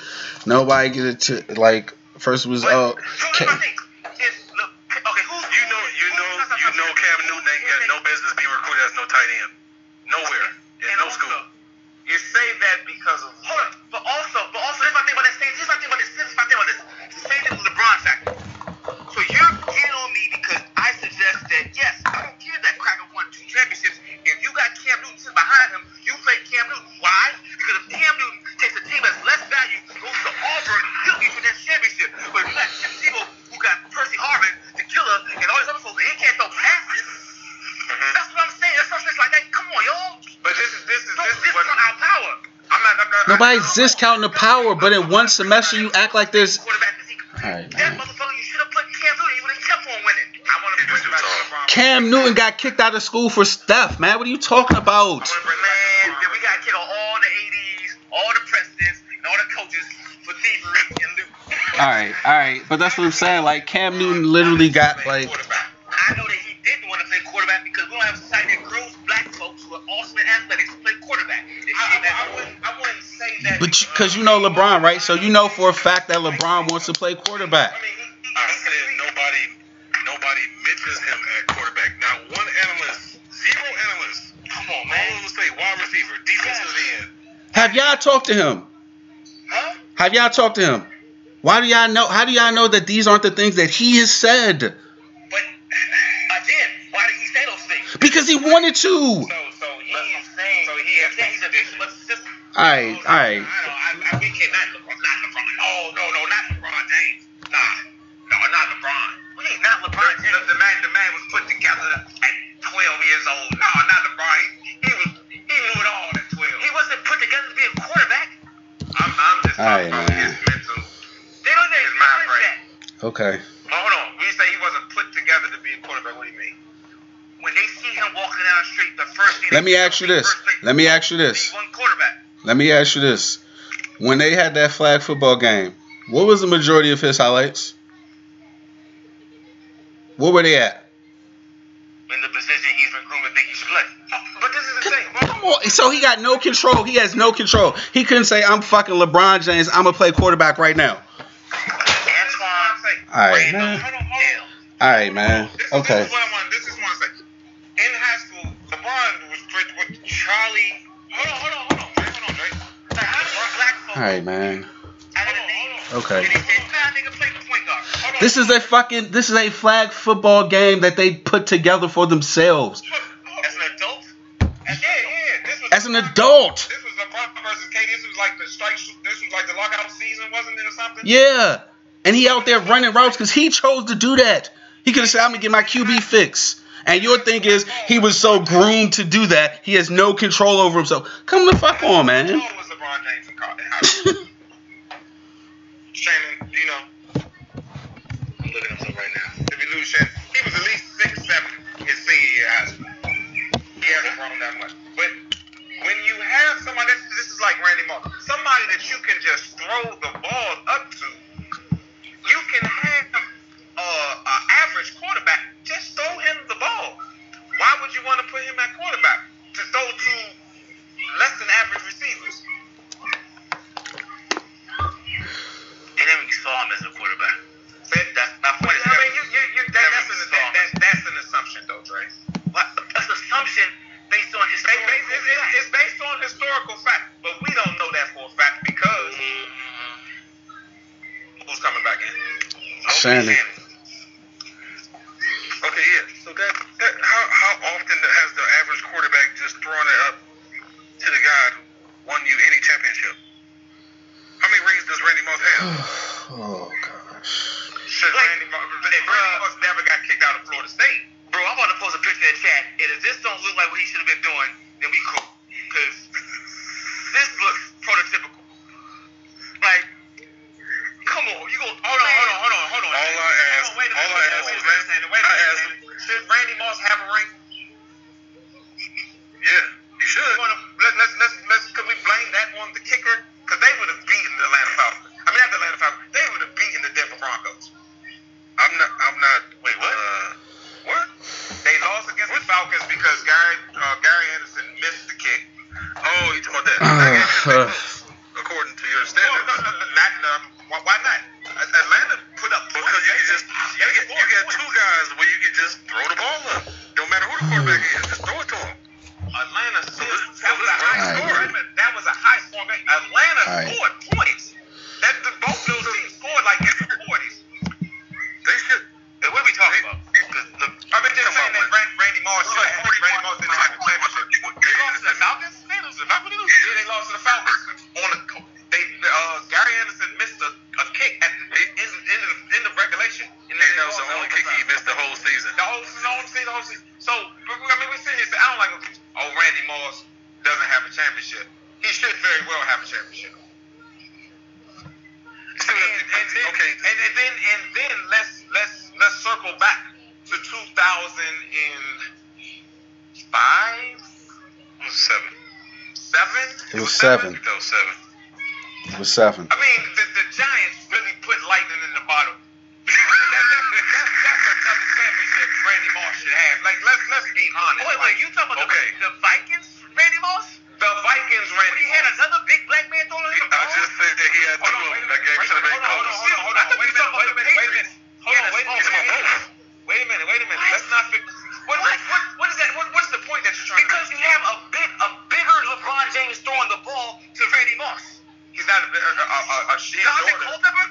nobody get it to like first it was But, uh so here's my Ca- thing. Is, look, okay, who's You know, you know, you know, Cam Newton ain't got no business being recruited as no tight end. Nowhere. In And no also, school. You say that because of hold on, but also, but also, here's my thing about this. Here's my thing about this. Here's my thing about this. It's the same thing with LeBron factor. So you're getting on me because I suggest that yes, I don't care that Cracker won two championships. If you got Cam Newton sitting behind him, you play Cam Newton. Why? Because if Cam Newton takes a team that's less value, goes to Auburn, he'll get you that championship. But if you got Tim Tebow, who got Percy Harvin, the killer, and all these other folks, and he can't throw passes. Mm-hmm. That's what I'm saying. That's what I'm saying. Like, hey, come on, y'all. But this is this is Don't this is what discount our power. I'm not. I'm not. nobody's I, discounting the power, but in one semester you act like there's Quarterback that he could play. Alright, That man. motherfucker, you should have put Cam Newton. He would have kept on winning. I want to bring back LeBron. Cam Newton got kicked out of school for stuff, man. What are you talking about? I want to bring back Man, we got kicked on all the 80s, all the presidents, and all the coaches for thievery and loot. All right, all right, but that's what I'm saying. Like Cam Newton literally got like. I know that he didn't want to play quarterback because we don't have a society that grows black folks who are awesome at athletics to play quarterback. If I, I, I wouldn't. I wouldn't say that. But because you know LeBron, right? So you know for a fact that LeBron wants to play quarterback. I mean, Have y'all talked to him? Huh? Have y'all talked to him? Why do y'all know? How do y'all know that these aren't the things that he has said? But uh, again, why did he say those things? Because he wanted to. So so he He's saying, so he has saying he's a big but system. All right, all right. I know. I, I, we cannot LeBron, not LeBron. Oh no, no, not LeBron James. Nah, no, not LeBron. We ain't not LeBron James. The, the man, the man was put together at 12 years old. No, not LeBron. He, All right, man. his mental. His mind frame. Okay. Well, hold on. When you say he wasn't put together to be a quarterback, what do you mean? When they see him walking down the street, the first thing Let me ask you this. Let me ask you this. One quarterback. Let me ask you this. When they had that flag football game, what was the majority of his highlights? Where were they at? In the position he's been groomed to think he should play. But this is the thing. Come on. So he got no control. He has no control. He couldn't say, I'm fucking LeBron James. I'm going to play quarterback right now. Antoine, All right, Randall, man. hold on, hold on. All right, man. This, Okay. This is what I want. This is what I say. In high school, LeBron was with Charlie. Hold on, hold on, hold on, Dre. Hold on, Dre. like how many black folks All right, man. out of the name? Okay. And he said, nah, nigga, play the point guard. Hold on. This is a fucking, this is a flag football game that they put together for themselves. As an adult, As an adult. This was LeBron versus KD. This was like the strike. This was like the lockout season, wasn't it, or something? Yeah. And he out there running routes because he chose to do that. He could have said, I'm to get my QB fix. And your thing is, he was so groomed to do that, he has no control over himself. Come the fuck on, man. old was LeBron James in college? in high school? Shannon, do you know? I'm looking at him right now. If you lose Shannon, he was at least six, seven his senior year high school. He hasn't grown that much. When you have somebody, this, this is like Randy Moss, somebody that you can just throw the ball up to, you can have uh, an average quarterback just throw him the ball. Why would you want to put him at quarterback to throw to less than average receivers? They never saw him as a quarterback. That, That's my point. I mean, you, you, you, that, that's, an, that, that's an assumption, though, Dre. What? That's assumption based on his. It's, based, it's, it's- it's based on historical fact, but we don't know that for a fact because mm-hmm. who's coming back in? Shannon. Okay, yeah. So that, that how how often has the average quarterback just thrown it up to the guy who won you any championship? How many rings does Randy Moss have? <sighs> Oh gosh. Shit, Randy, Moss- Randy Moss never got kicked out of Florida State. Bro, I'm about to post a picture in the chat. And if this don't look like what he should have been doing, then we cool. Because this looks prototypical. Like, come on, you go. Hold on, hold on, hold on, hold on. All I Hold asked, all I asked was that. wait a minute, wait a I minute. asked. Should Randy Moss have a ring? Yeah, he should. Seven. I mean, the, the Giants really put lightning in the bottle. that, that, that, that's another championship Randy Moss should have. Like, let's let's be honest. wait, wait, you talking about Okay. the, the Vikings, Randy Moss? The Vikings When Randy he had another big black man throwing him the I ball? just said that he had two Hold on, of wait them. a That game should have been Hold on, close. hold on, hold on, hold on. Wait a minute, wait a minute, wait a minute. Hold on, wait a He had a minute. small Wait a minute, wait a minute. Let's not fix. What, what, what, what is that? What, what's the point that you're trying Because to you have a big, a bigger LeBron James throwing the ball to Randy Moss. make? He's not a, a, a, a, a shit Daunte shorter. Culpepper?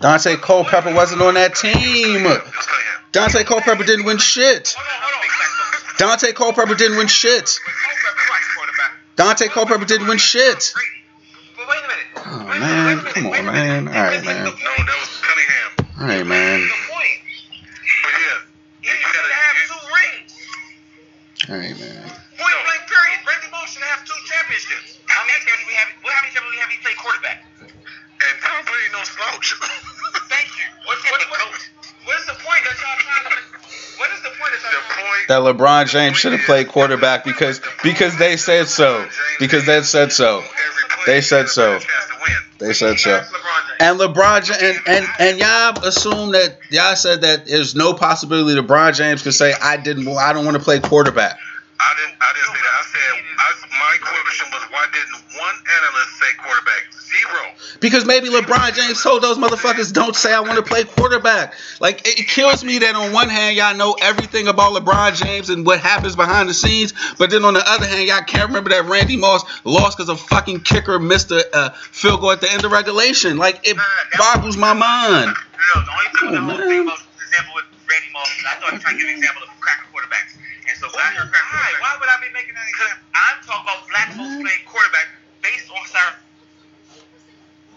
Daunte Culpepper wasn't on that team. It was Cunningham. Daunte Culpepper didn't win shit. Hold on, hold. Daunte Culpepper didn't win shit. Culpepper was the. Daunte Culpepper didn't win shit. But wait a minute. Oh, man. minute, wait a Come on, wait a minute. man. All right, man. the No, point. that was Cunningham. All right, man. That LeBron James should have played quarterback because because they said so. Because they said so. They said so. They said so. That's LeBron James. And and and and y'all assume that y'all said that there's no possibility LeBron James could say I didn't I don't want to play quarterback. I didn't. I didn't say that. I said. I, my question was why didn't one analyst say quarterback? Zero. Because maybe LeBron James told those motherfuckers don't say I want to play quarterback. Like it, it kills me that on one hand y'all know everything about LeBron James and what happens behind the scenes, but then on the other hand y'all can't remember that Randy Moss lost because a fucking kicker missed a uh, field goal at the end of regulation. Like it boggles my mind. No, no, the only thing, Come the on, only man. thing about the example with Randy Moss is I thought he was trying to give an example of cracker quarterbacks. And so when I heard cracker Why? quarterbacks, Why would I be making that because example? I'm talking about black folks playing quarterback based on sorry.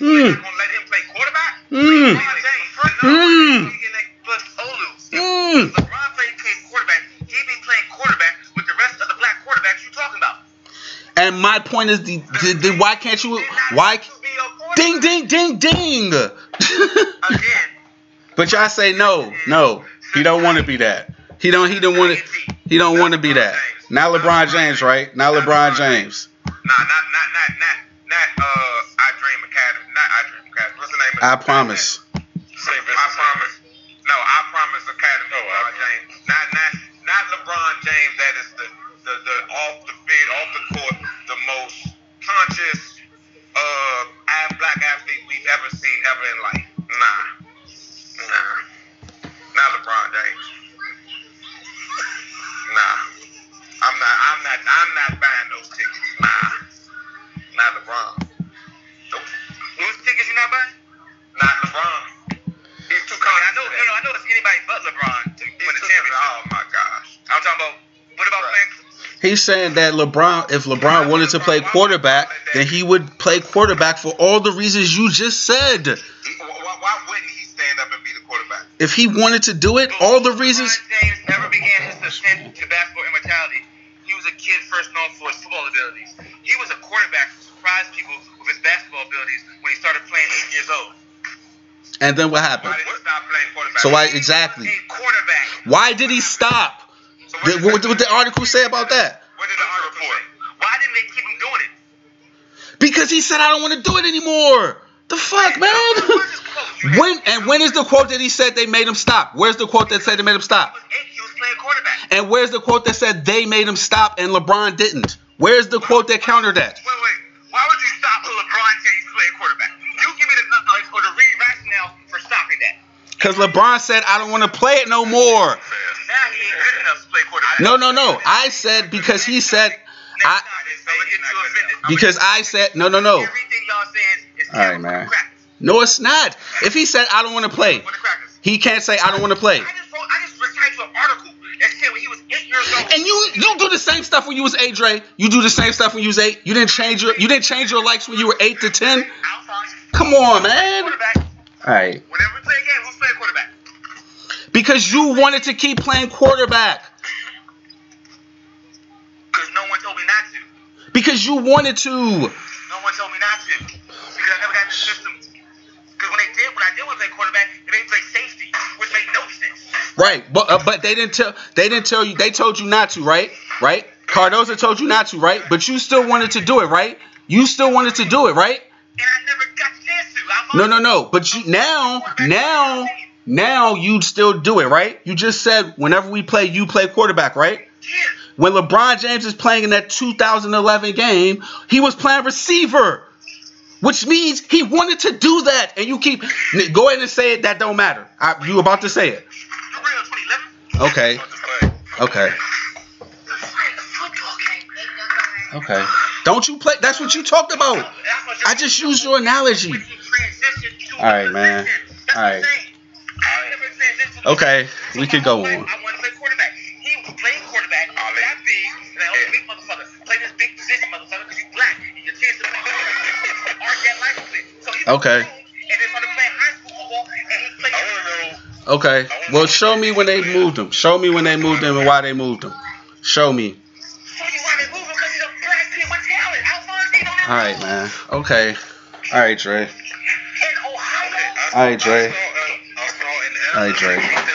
like in high school, they're not gonna let him play quarterback. Mm. LeBron James, first Mm. in that plus Olu. Mm. LeBron played played quarterback. He be playing quarterback with the rest of the black quarterbacks you talking about. And my point is, the, the, the why can't you? Why? Ding, ding, ding, ding. Again, <laughs> but y'all say no, no. He don't want to be that. He don't. He don't want to. He don't want to be that. Not LeBron James, right? Not LeBron James. Nah, not not uh I Dream Academy. Not I Dream Academy. What's the name of I promise. He's saying that LeBron, if LeBron wanted to play quarterback, then he would play quarterback for all the reasons you just said. Why, wouldn't he stand up and be the quarterback? If he wanted to do it, all the reasons. James ever began his descent to basketball immortality, he was a kid first known for his football abilities. He was a quarterback who surprised people with his basketball abilities when he started playing eight years old. And then what happened? Why did he stop playing quarterback? So why- exactly. Quarterback. Why did he stop? So The- What did the article say about that? What did the article say? Why didn't they keep him doing it? Because he said, "I don't want to do it anymore." The fuck, man. Where's his quote? You <laughs> had- When and when is the quote that he said they made him stop? Where's the quote that said they made him stop? He was eight. He was playing quarterback. And where's the quote that said they made him stop and LeBron didn't? Where's the quote that countered that? Wait, wait. Why would you stop LeBron James playing quarterback? You give me the knowledge or the rationale for stopping that. Because LeBron said, I don't want to play it no more. Now he ain't good enough to play quarterback. No, no, no. I said because he said, I, I'm gonna get you offended. I'm because I said, no, no, no. Everything y'all saying is All right, man. No, it's not. If he said, I don't want to play, What the crackers? he can't say, I don't want to play. I just wrote, I just recited you an article that said when he was eight years old. And you you do the same stuff when you was eight, Dre. You do the same stuff when you was eight. You didn't change your you didn't change your likes when you were eight to ten. Come on, man. Quarterback. All right. Whenever we play a game, who's playing quarterback? Because you wanted to keep playing quarterback. Because no one told me not to. Because you wanted to. No one told me not to. Because I never got in the system. Because when they did, when I did want to play quarterback, they made me play safety, which made no sense. Right. But uh, but they didn't tell they didn't tell you they told you not to, right? Right? Cardoza told you not to, right? But you still wanted to do it, right? You still wanted to do it, right? And I never got the chance to. I'm No, no, no. But you now now now you'd still do it, right? You just said whenever we play, you play quarterback, right? Yeah. When LeBron James is playing in that 2011 game, he was playing receiver, which means he wanted to do that. And you keep go ahead and say it. That don't matter. I, you about to say it? You real 2011? Okay. Okay. Okay. Don't you play? That's what you talked about. I just used your analogy. All right, man. All right. Okay, we could go on. Know. Okay. Well, show me when they moved him. Show me when they moved him and why they moved him. Show me. Show you why they moved him, because he's a black kid with talent. Alphonse, don't have All right, man. Okay. All right, Dre. In Ohio. I All right, Dre. I saw, I saw an All right, Dre.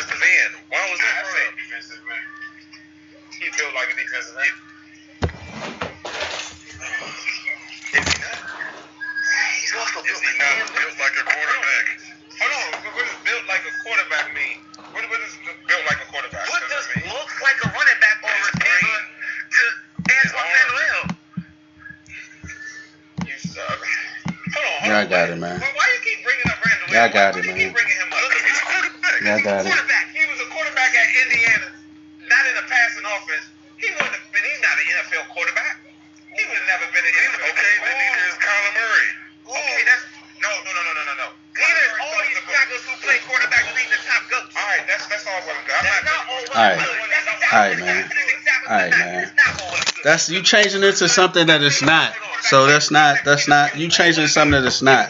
That's you changing it to something that it's not. So that's not that's not you changing something that it's not.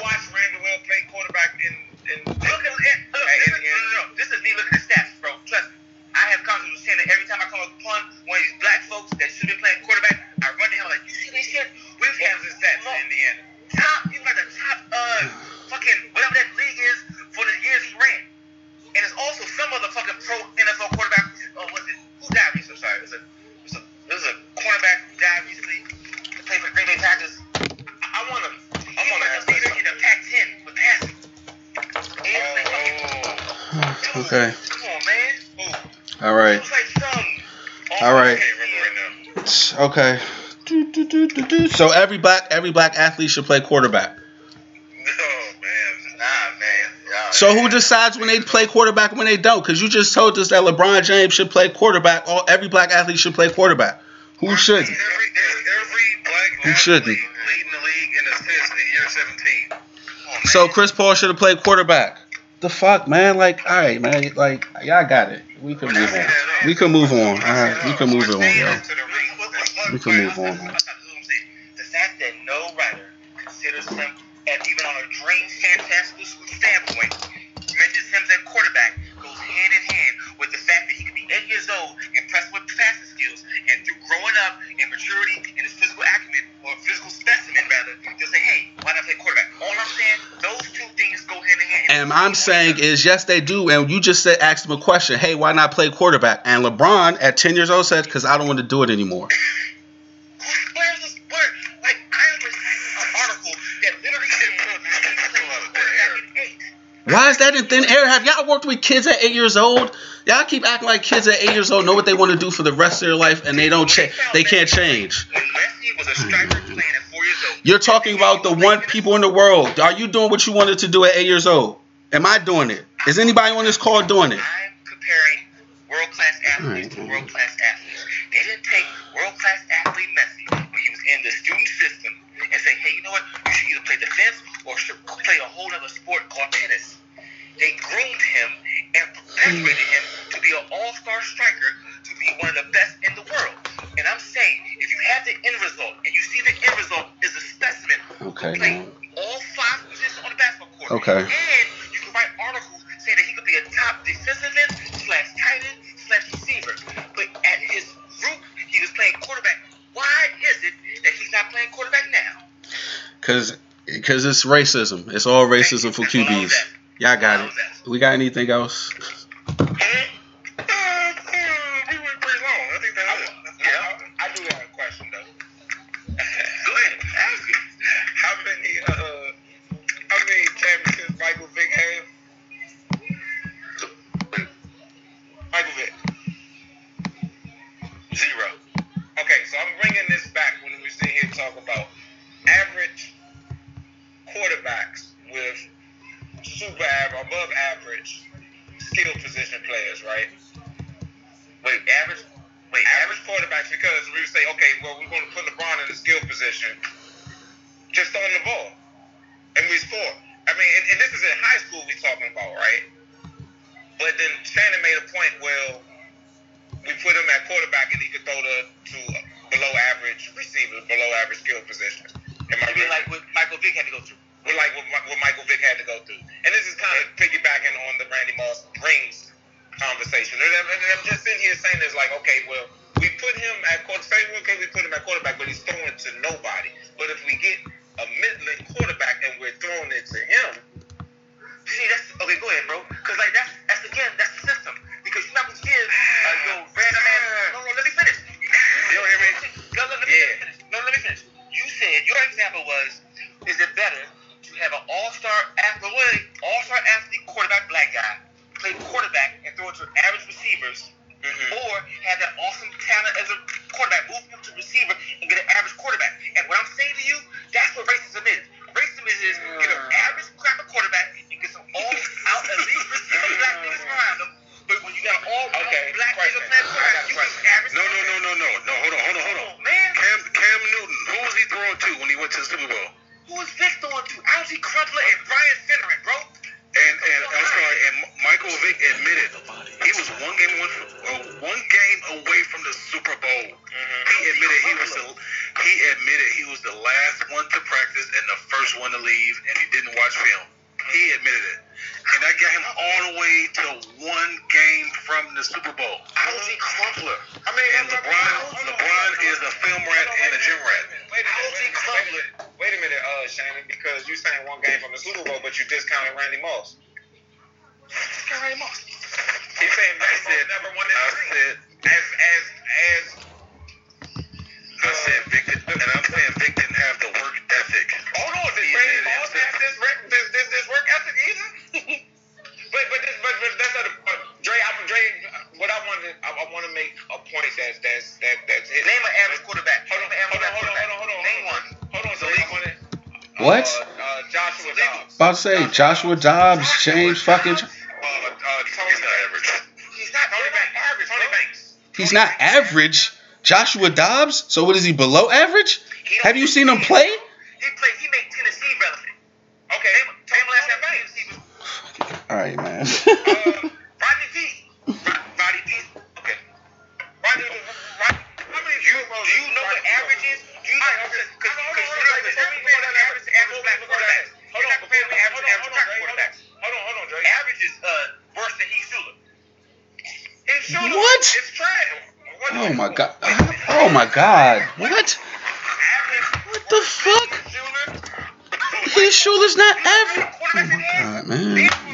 black athlete should play quarterback. Oh, man. Nah, man. So who decides when they play quarterback when they don't? Because you just told us that LeBron James should play quarterback. All every black athlete should play quarterback. Who shouldn't? Every, every black who shouldn't? Leading the league in assists in year 17. On, so Chris Paul should have played quarterback. The fuck, man! Like, all right, man. Like, y'all got it. We can move on. We can move on. All right, we can move it on, yo. We can move on. <laughs> The fact that no considers him and even on a dream fantastical standpoint, mentions him as quarterback goes hand in hand with the fact that he could be eight years old, impressed with passing skills, and through growing up and maturity and his physical acumen, or physical specimen rather, they'll say, hey, why not play quarterback? All I'm saying, those two things go hand in hand. And, and I'm saying is, yes, they do. And you just said, asked him a question, hey, why not play quarterback? And LeBron at 10 years old said, because I don't want to do it anymore. <laughs> Why is that in thin air? Have y'all worked with kids at eight years old? Y'all keep acting like kids at eight years old know what they want to do for the rest of their life and they don't change. They can't change. You're talking about the one people in the world. Are you doing what you wanted to do at eight years old? Am I doing it? Is anybody on this call doing it? I'm comparing world class athletes to world class athletes. They didn't take world class athletes Because it's racism. It's all racism for QBs. Y'all got it. We got anything else? Joshua Dobbs, Joshua James fucking. Well, uh, Tony's not average. He's not Tony Banks. Average, Tony Banks. He's not average. Joshua Dobbs. So what is he below average? He Have you seen him play? He played. He made Tennessee relevant. Okay. Tame, last at All right, man. uh, god. What? What the fuck? His shoulder's not average. Oh my god, man. Oh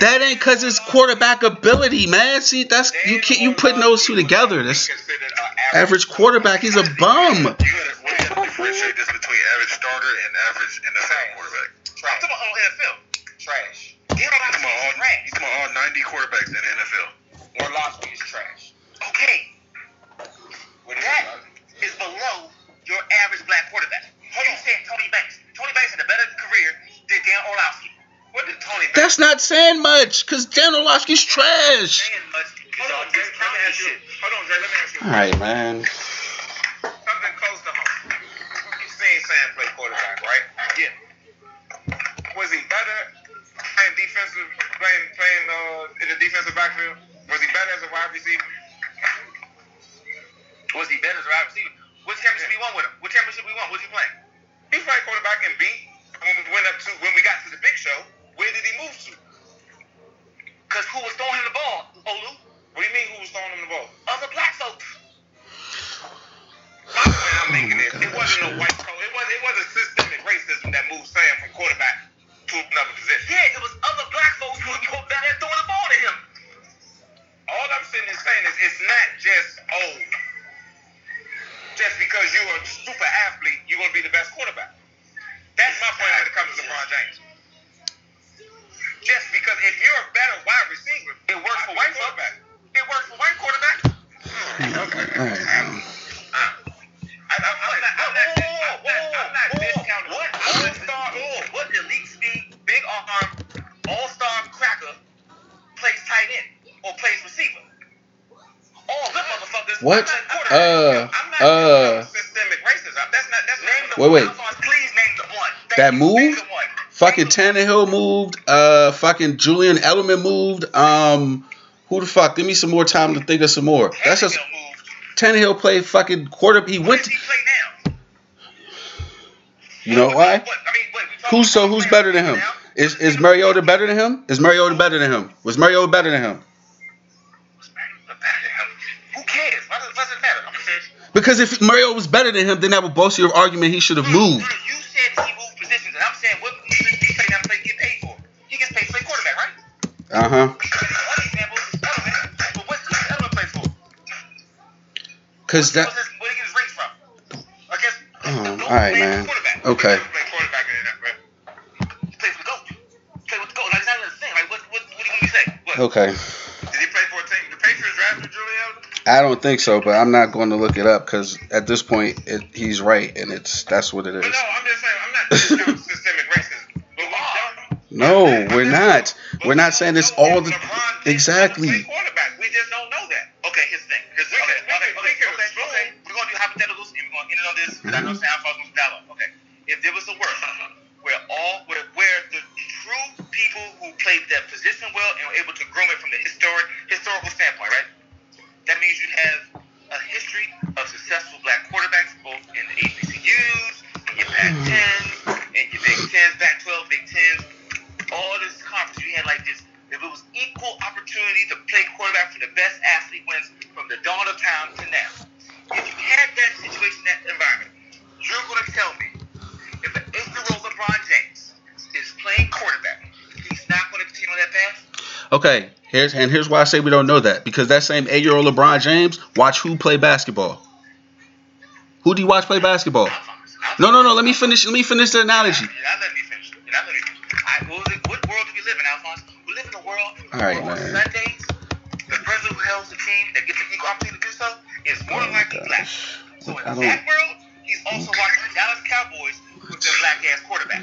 that ain't cause his quarterback ability, man. See, that's you can't you putting those two together. This average quarterback. He's a bum. much because Dan Orlovsky's trash. Hold on, Jay, All right, man. fucking Tannehill moved. Uh, fucking Julian Edelman moved. Um, who the fuck? Give me some more time to think of some more. Tannehill That's just. Tannehill played fucking quarter. He what went. He play now? You know what, why? What, I mean, what, who's so? Who's better than him? Now? Is is Mariota better than him? Is Mariota better than him? Was Mariota better than him? Because if Mario was better than him, then that would bolster your argument he should have moved. Uh huh. Because that. Oh, all right, man. Okay. Okay. Did he play for a team? The Patriots drafted Julio? I don't think so, but I'm not going to look it up because at this point it, he's right, and it's that's what it is. But no, I'm just saying I'm not <laughs> systemic racism. No, we're not. We're not saying this all the exactly. Quarterback. We just don't know that. Okay, here's the thing. Here's the okay, okay, okay, okay, We're gonna do hypotheticals and we're gonna end on this because I know mm-hmm. Sam to dial up. Okay, if there was a world where all where, where the true people who played that position well and were able to groom it from the historic historical standpoint, right? That means you have a history of successful black quarterbacks, both in the HBCUs, in your Pac 10, in your Big Tens, Pac-12, Big Tens, Okay, here's and here's why I say we don't know that because that same eight-year-old LeBron James watch who play basketball. Who do you watch play basketball? No, no, no. Let me finish. Let me finish the analogy. You're not letting me finish. You're not letting me finish. I, what, was it, what world do we live in, Alphonse? We live in a world All right, where on man. Sundays, the person who holds the team that gets the equal opportunity to do so is more than Oh, likely black. So in I don't- that world, he's also watching the Dallas Cowboys with their black ass quarterback.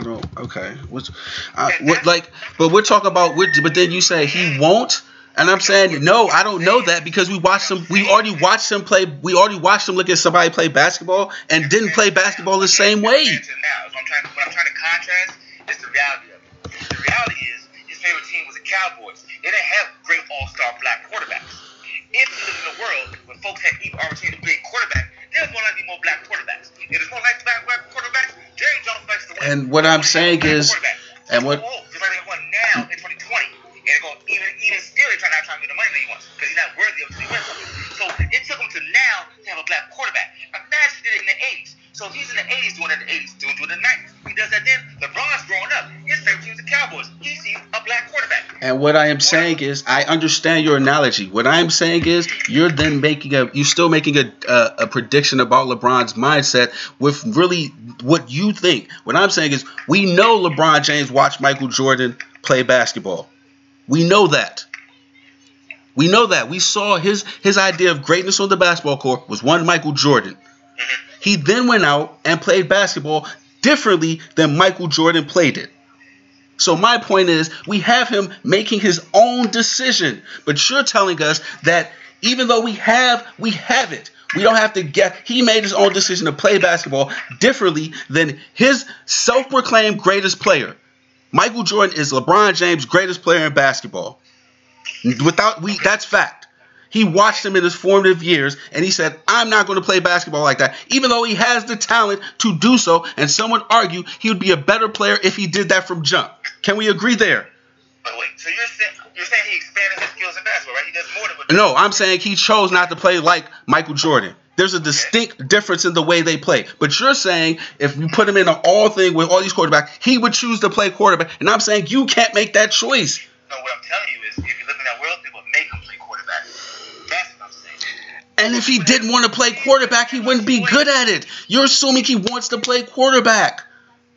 I don't. Okay. What's, uh, I, what like? But we're talking about. We're, but then you say he won't, and I'm saying no. I don't know that because we watched him. We already watched him play. We already watched him look at somebody play basketball and didn't play basketball the same way. Now, so I'm trying, what I'm trying to contrast is the reality of it. The reality is his favorite team was the Cowboys. They didn't have great all-star black quarterbacks. If you live in a world where folks had equal opportunity to play quarterback, there's more likely more black quarterbacks. If there's more likely black, black quarterbacks, Jerry Jones likes to win. And what I'm saying is- and what- Oh, just like they won now in 2020. And they're going even even still they're trying to get the money that he wants because he's not worthy of to win something. So it took him to now to have a black quarterback. Imagine it in the 80s. So he's in the 80s doing it in the 80s, doing it in the 90s. He does that then. LeBron's growing up. His favorite team's the Cowboys. He sees a black quarterback. And what I am saying is, I understand your analogy. What I am saying is, you're then making a, you're still making a, a, a prediction about LeBron's mindset with really what you think. What I'm saying is, we know LeBron James watched Michael Jordan play basketball. We know that. We know that. We saw his his idea of greatness on the basketball court was one Michael Jordan. He then went out and played basketball differently than Michael Jordan played it. So my point is, we have him making his own decision, but you're telling us that even though we have, we have it. We don't have to get. He made his own decision to play basketball differently than his self-proclaimed greatest player. Michael Jordan is LeBron James' greatest player in basketball. Without we, that's fact. He watched him in his formative years and he said, I'm not going to play basketball like that, even though he has the talent to do so. And someone argue he would be a better player if he did that from jump. Can we agree there? But wait, so you're saying you're saying he expanded his skills in basketball, right? He does more than No, I'm saying he chose not to play like Michael Jordan. There's a distinct difference in the way they play. But you're saying if you put him in an all thing with all these quarterbacks, he would choose to play quarterback. And I'm saying you can't make that choice. No, what I'm telling you is if you live in that world, people make him play quarterback. And if he didn't want to play quarterback, he wouldn't be good at it. You're assuming he wants to play quarterback.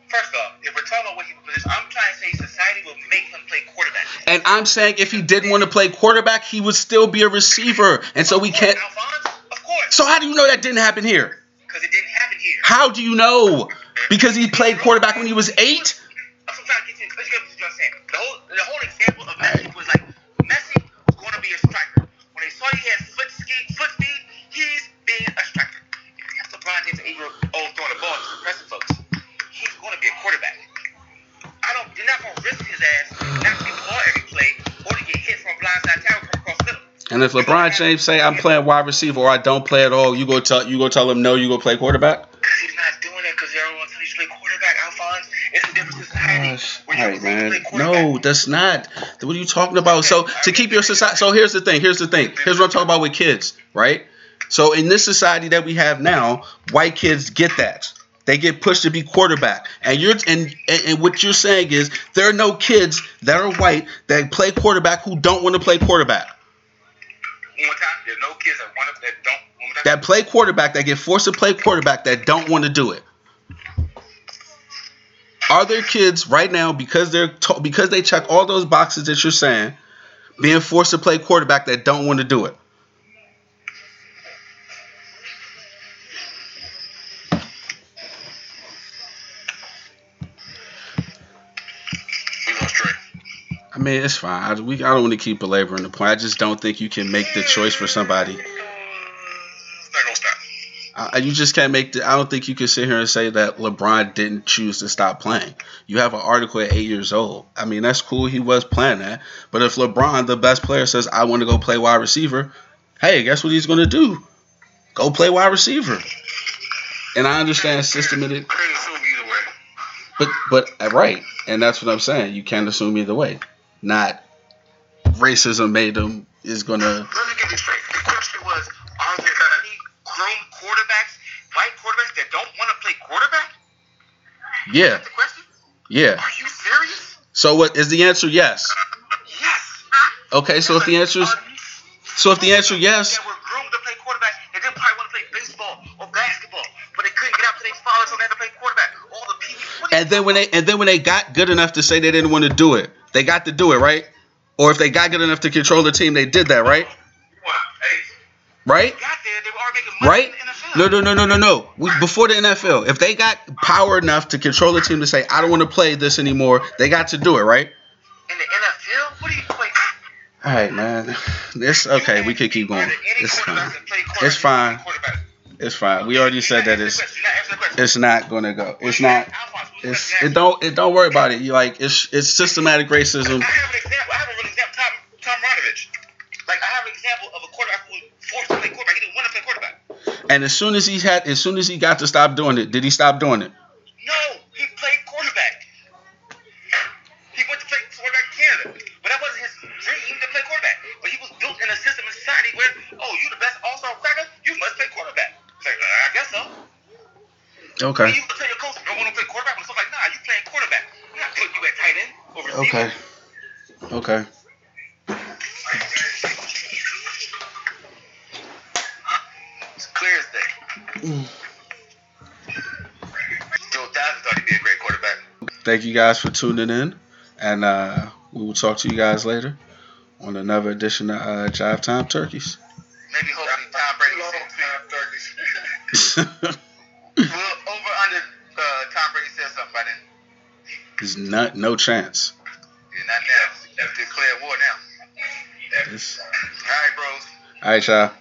First off, if we're talking about what he position, I'm trying to say society will make him play quarterback. And I'm saying if he didn't want to play quarterback, he would still be a receiver. And so we can't. Alphonse, of course. So how do you know that didn't happen here? Because it didn't happen here. How do you know? Because he played quarterback when he was eight? I'm trying to get you. Let's get what you're saying. The whole, the whole example of Messi was like Messi was going to be a striker. When they saw he had foot speed, foot speed, he's being a striker. If you have LeBron James eight year old throwing the ball to impressive folks, he's going to be a quarterback. I don't. You're not going to risk his ass not to get the ball every play or to get hit from a blindside tower come across the middle. And if LeBron James say I'm playing wide receiver or I don't play at all, you go tell you go tell him no, you go play quarterback. Because he's not doing it because everyone tells you to play quarterback, Alphonse. It's a different society. Gosh, where all you right, man. No, that's not. What are you talking about? So to keep your society. So here's the thing. Here's the thing. Here's what I'm talking about with kids, right? So in this society that we have now, white kids get that. They get pushed to be quarterback, and you're and, and and what you're saying is there are no kids that are white that play quarterback who don't want to play quarterback. One more time, there's no kids that want to that don't. One more time. That play quarterback that get forced to play quarterback that don't want to do it. Are there kids right now because they're to, because they check all those boxes that you're saying, being forced to play quarterback that don't want to do it? I mean, it's fine. I, we, I don't want to keep belaboring the point. I just don't think you can make the choice for somebody. It's not gonna stop. I, you just can't make the. I don't think you can sit here and say that LeBron didn't choose to stop playing. You have an article at eight years old. I mean, that's cool. He was playing that. But if LeBron, the best player, says I want to go play wide receiver, hey, guess what he's going to do? Go play wide receiver. And I understand systematic, can't assume either way. but but uh, right, and that's what I'm saying. You can't assume either way. Not racism made him is gonna. Let me get this straight. The question was, are there any grown quarterbacks that don't want to play quarterback? Yeah, the question. yeah. Are you serious? So what is the answer? Yes. Yes. Okay, so if the answer is so if the answer yes, That were groomed to play quarterback, they didn't probably want to play baseball or basketball, but they couldn't get out to their fathers, so they had to play quarterback. All the people. what do you and then when they and then when they got good enough to say they didn't want to do it, they got to do it, right? Or if they got good enough to control the team, they did that, right? Right? there, they were already making money Right? in the NFL. No, no, no, no, no, no. We, before the NFL, if they got power enough to control the team to say, I don't want to play this anymore, they got to do it, right? In the NFL, what do you play? All right, man. This okay. We could keep going. It's fine. It's fine. It's fine. We already said that it's it's not gonna go. It's not. It's it don't it don't worry about it. You like it's it's systematic racism. I have an example. I have a real example. Tom, Tom Ronovich. Like I have an example of a quarterback who forced play quarterback. He didn't want to play quarterback. And as soon as he had, as soon as he got to stop doing it, did he stop doing it? No, he played quarterback. He went to play quarterback in Canada, but that wasn't his dream to play quarterback. But he was built in a system in society where, oh, you the best all-star cracker, you must play quarterback. It's like, I guess so. Okay. You can tell your coach, don't want to play quarterback, but it's like, nah, you playing quarterback. I'm not putting you at tight end or receiver. Okay. Okay. It's clear as day. Mm. Joe Thousand thought he'd be a great quarterback. Thank you guys for tuning in, and uh, we will talk to you guys later on another edition of uh, Jive Time Turkeys. Maybe hopefully Tom Brady says Well, over under uh, Tom Brady says something by then. There's not no chance. Yeah, not now. Declare war now. It's, All right, bros. all right, y'all.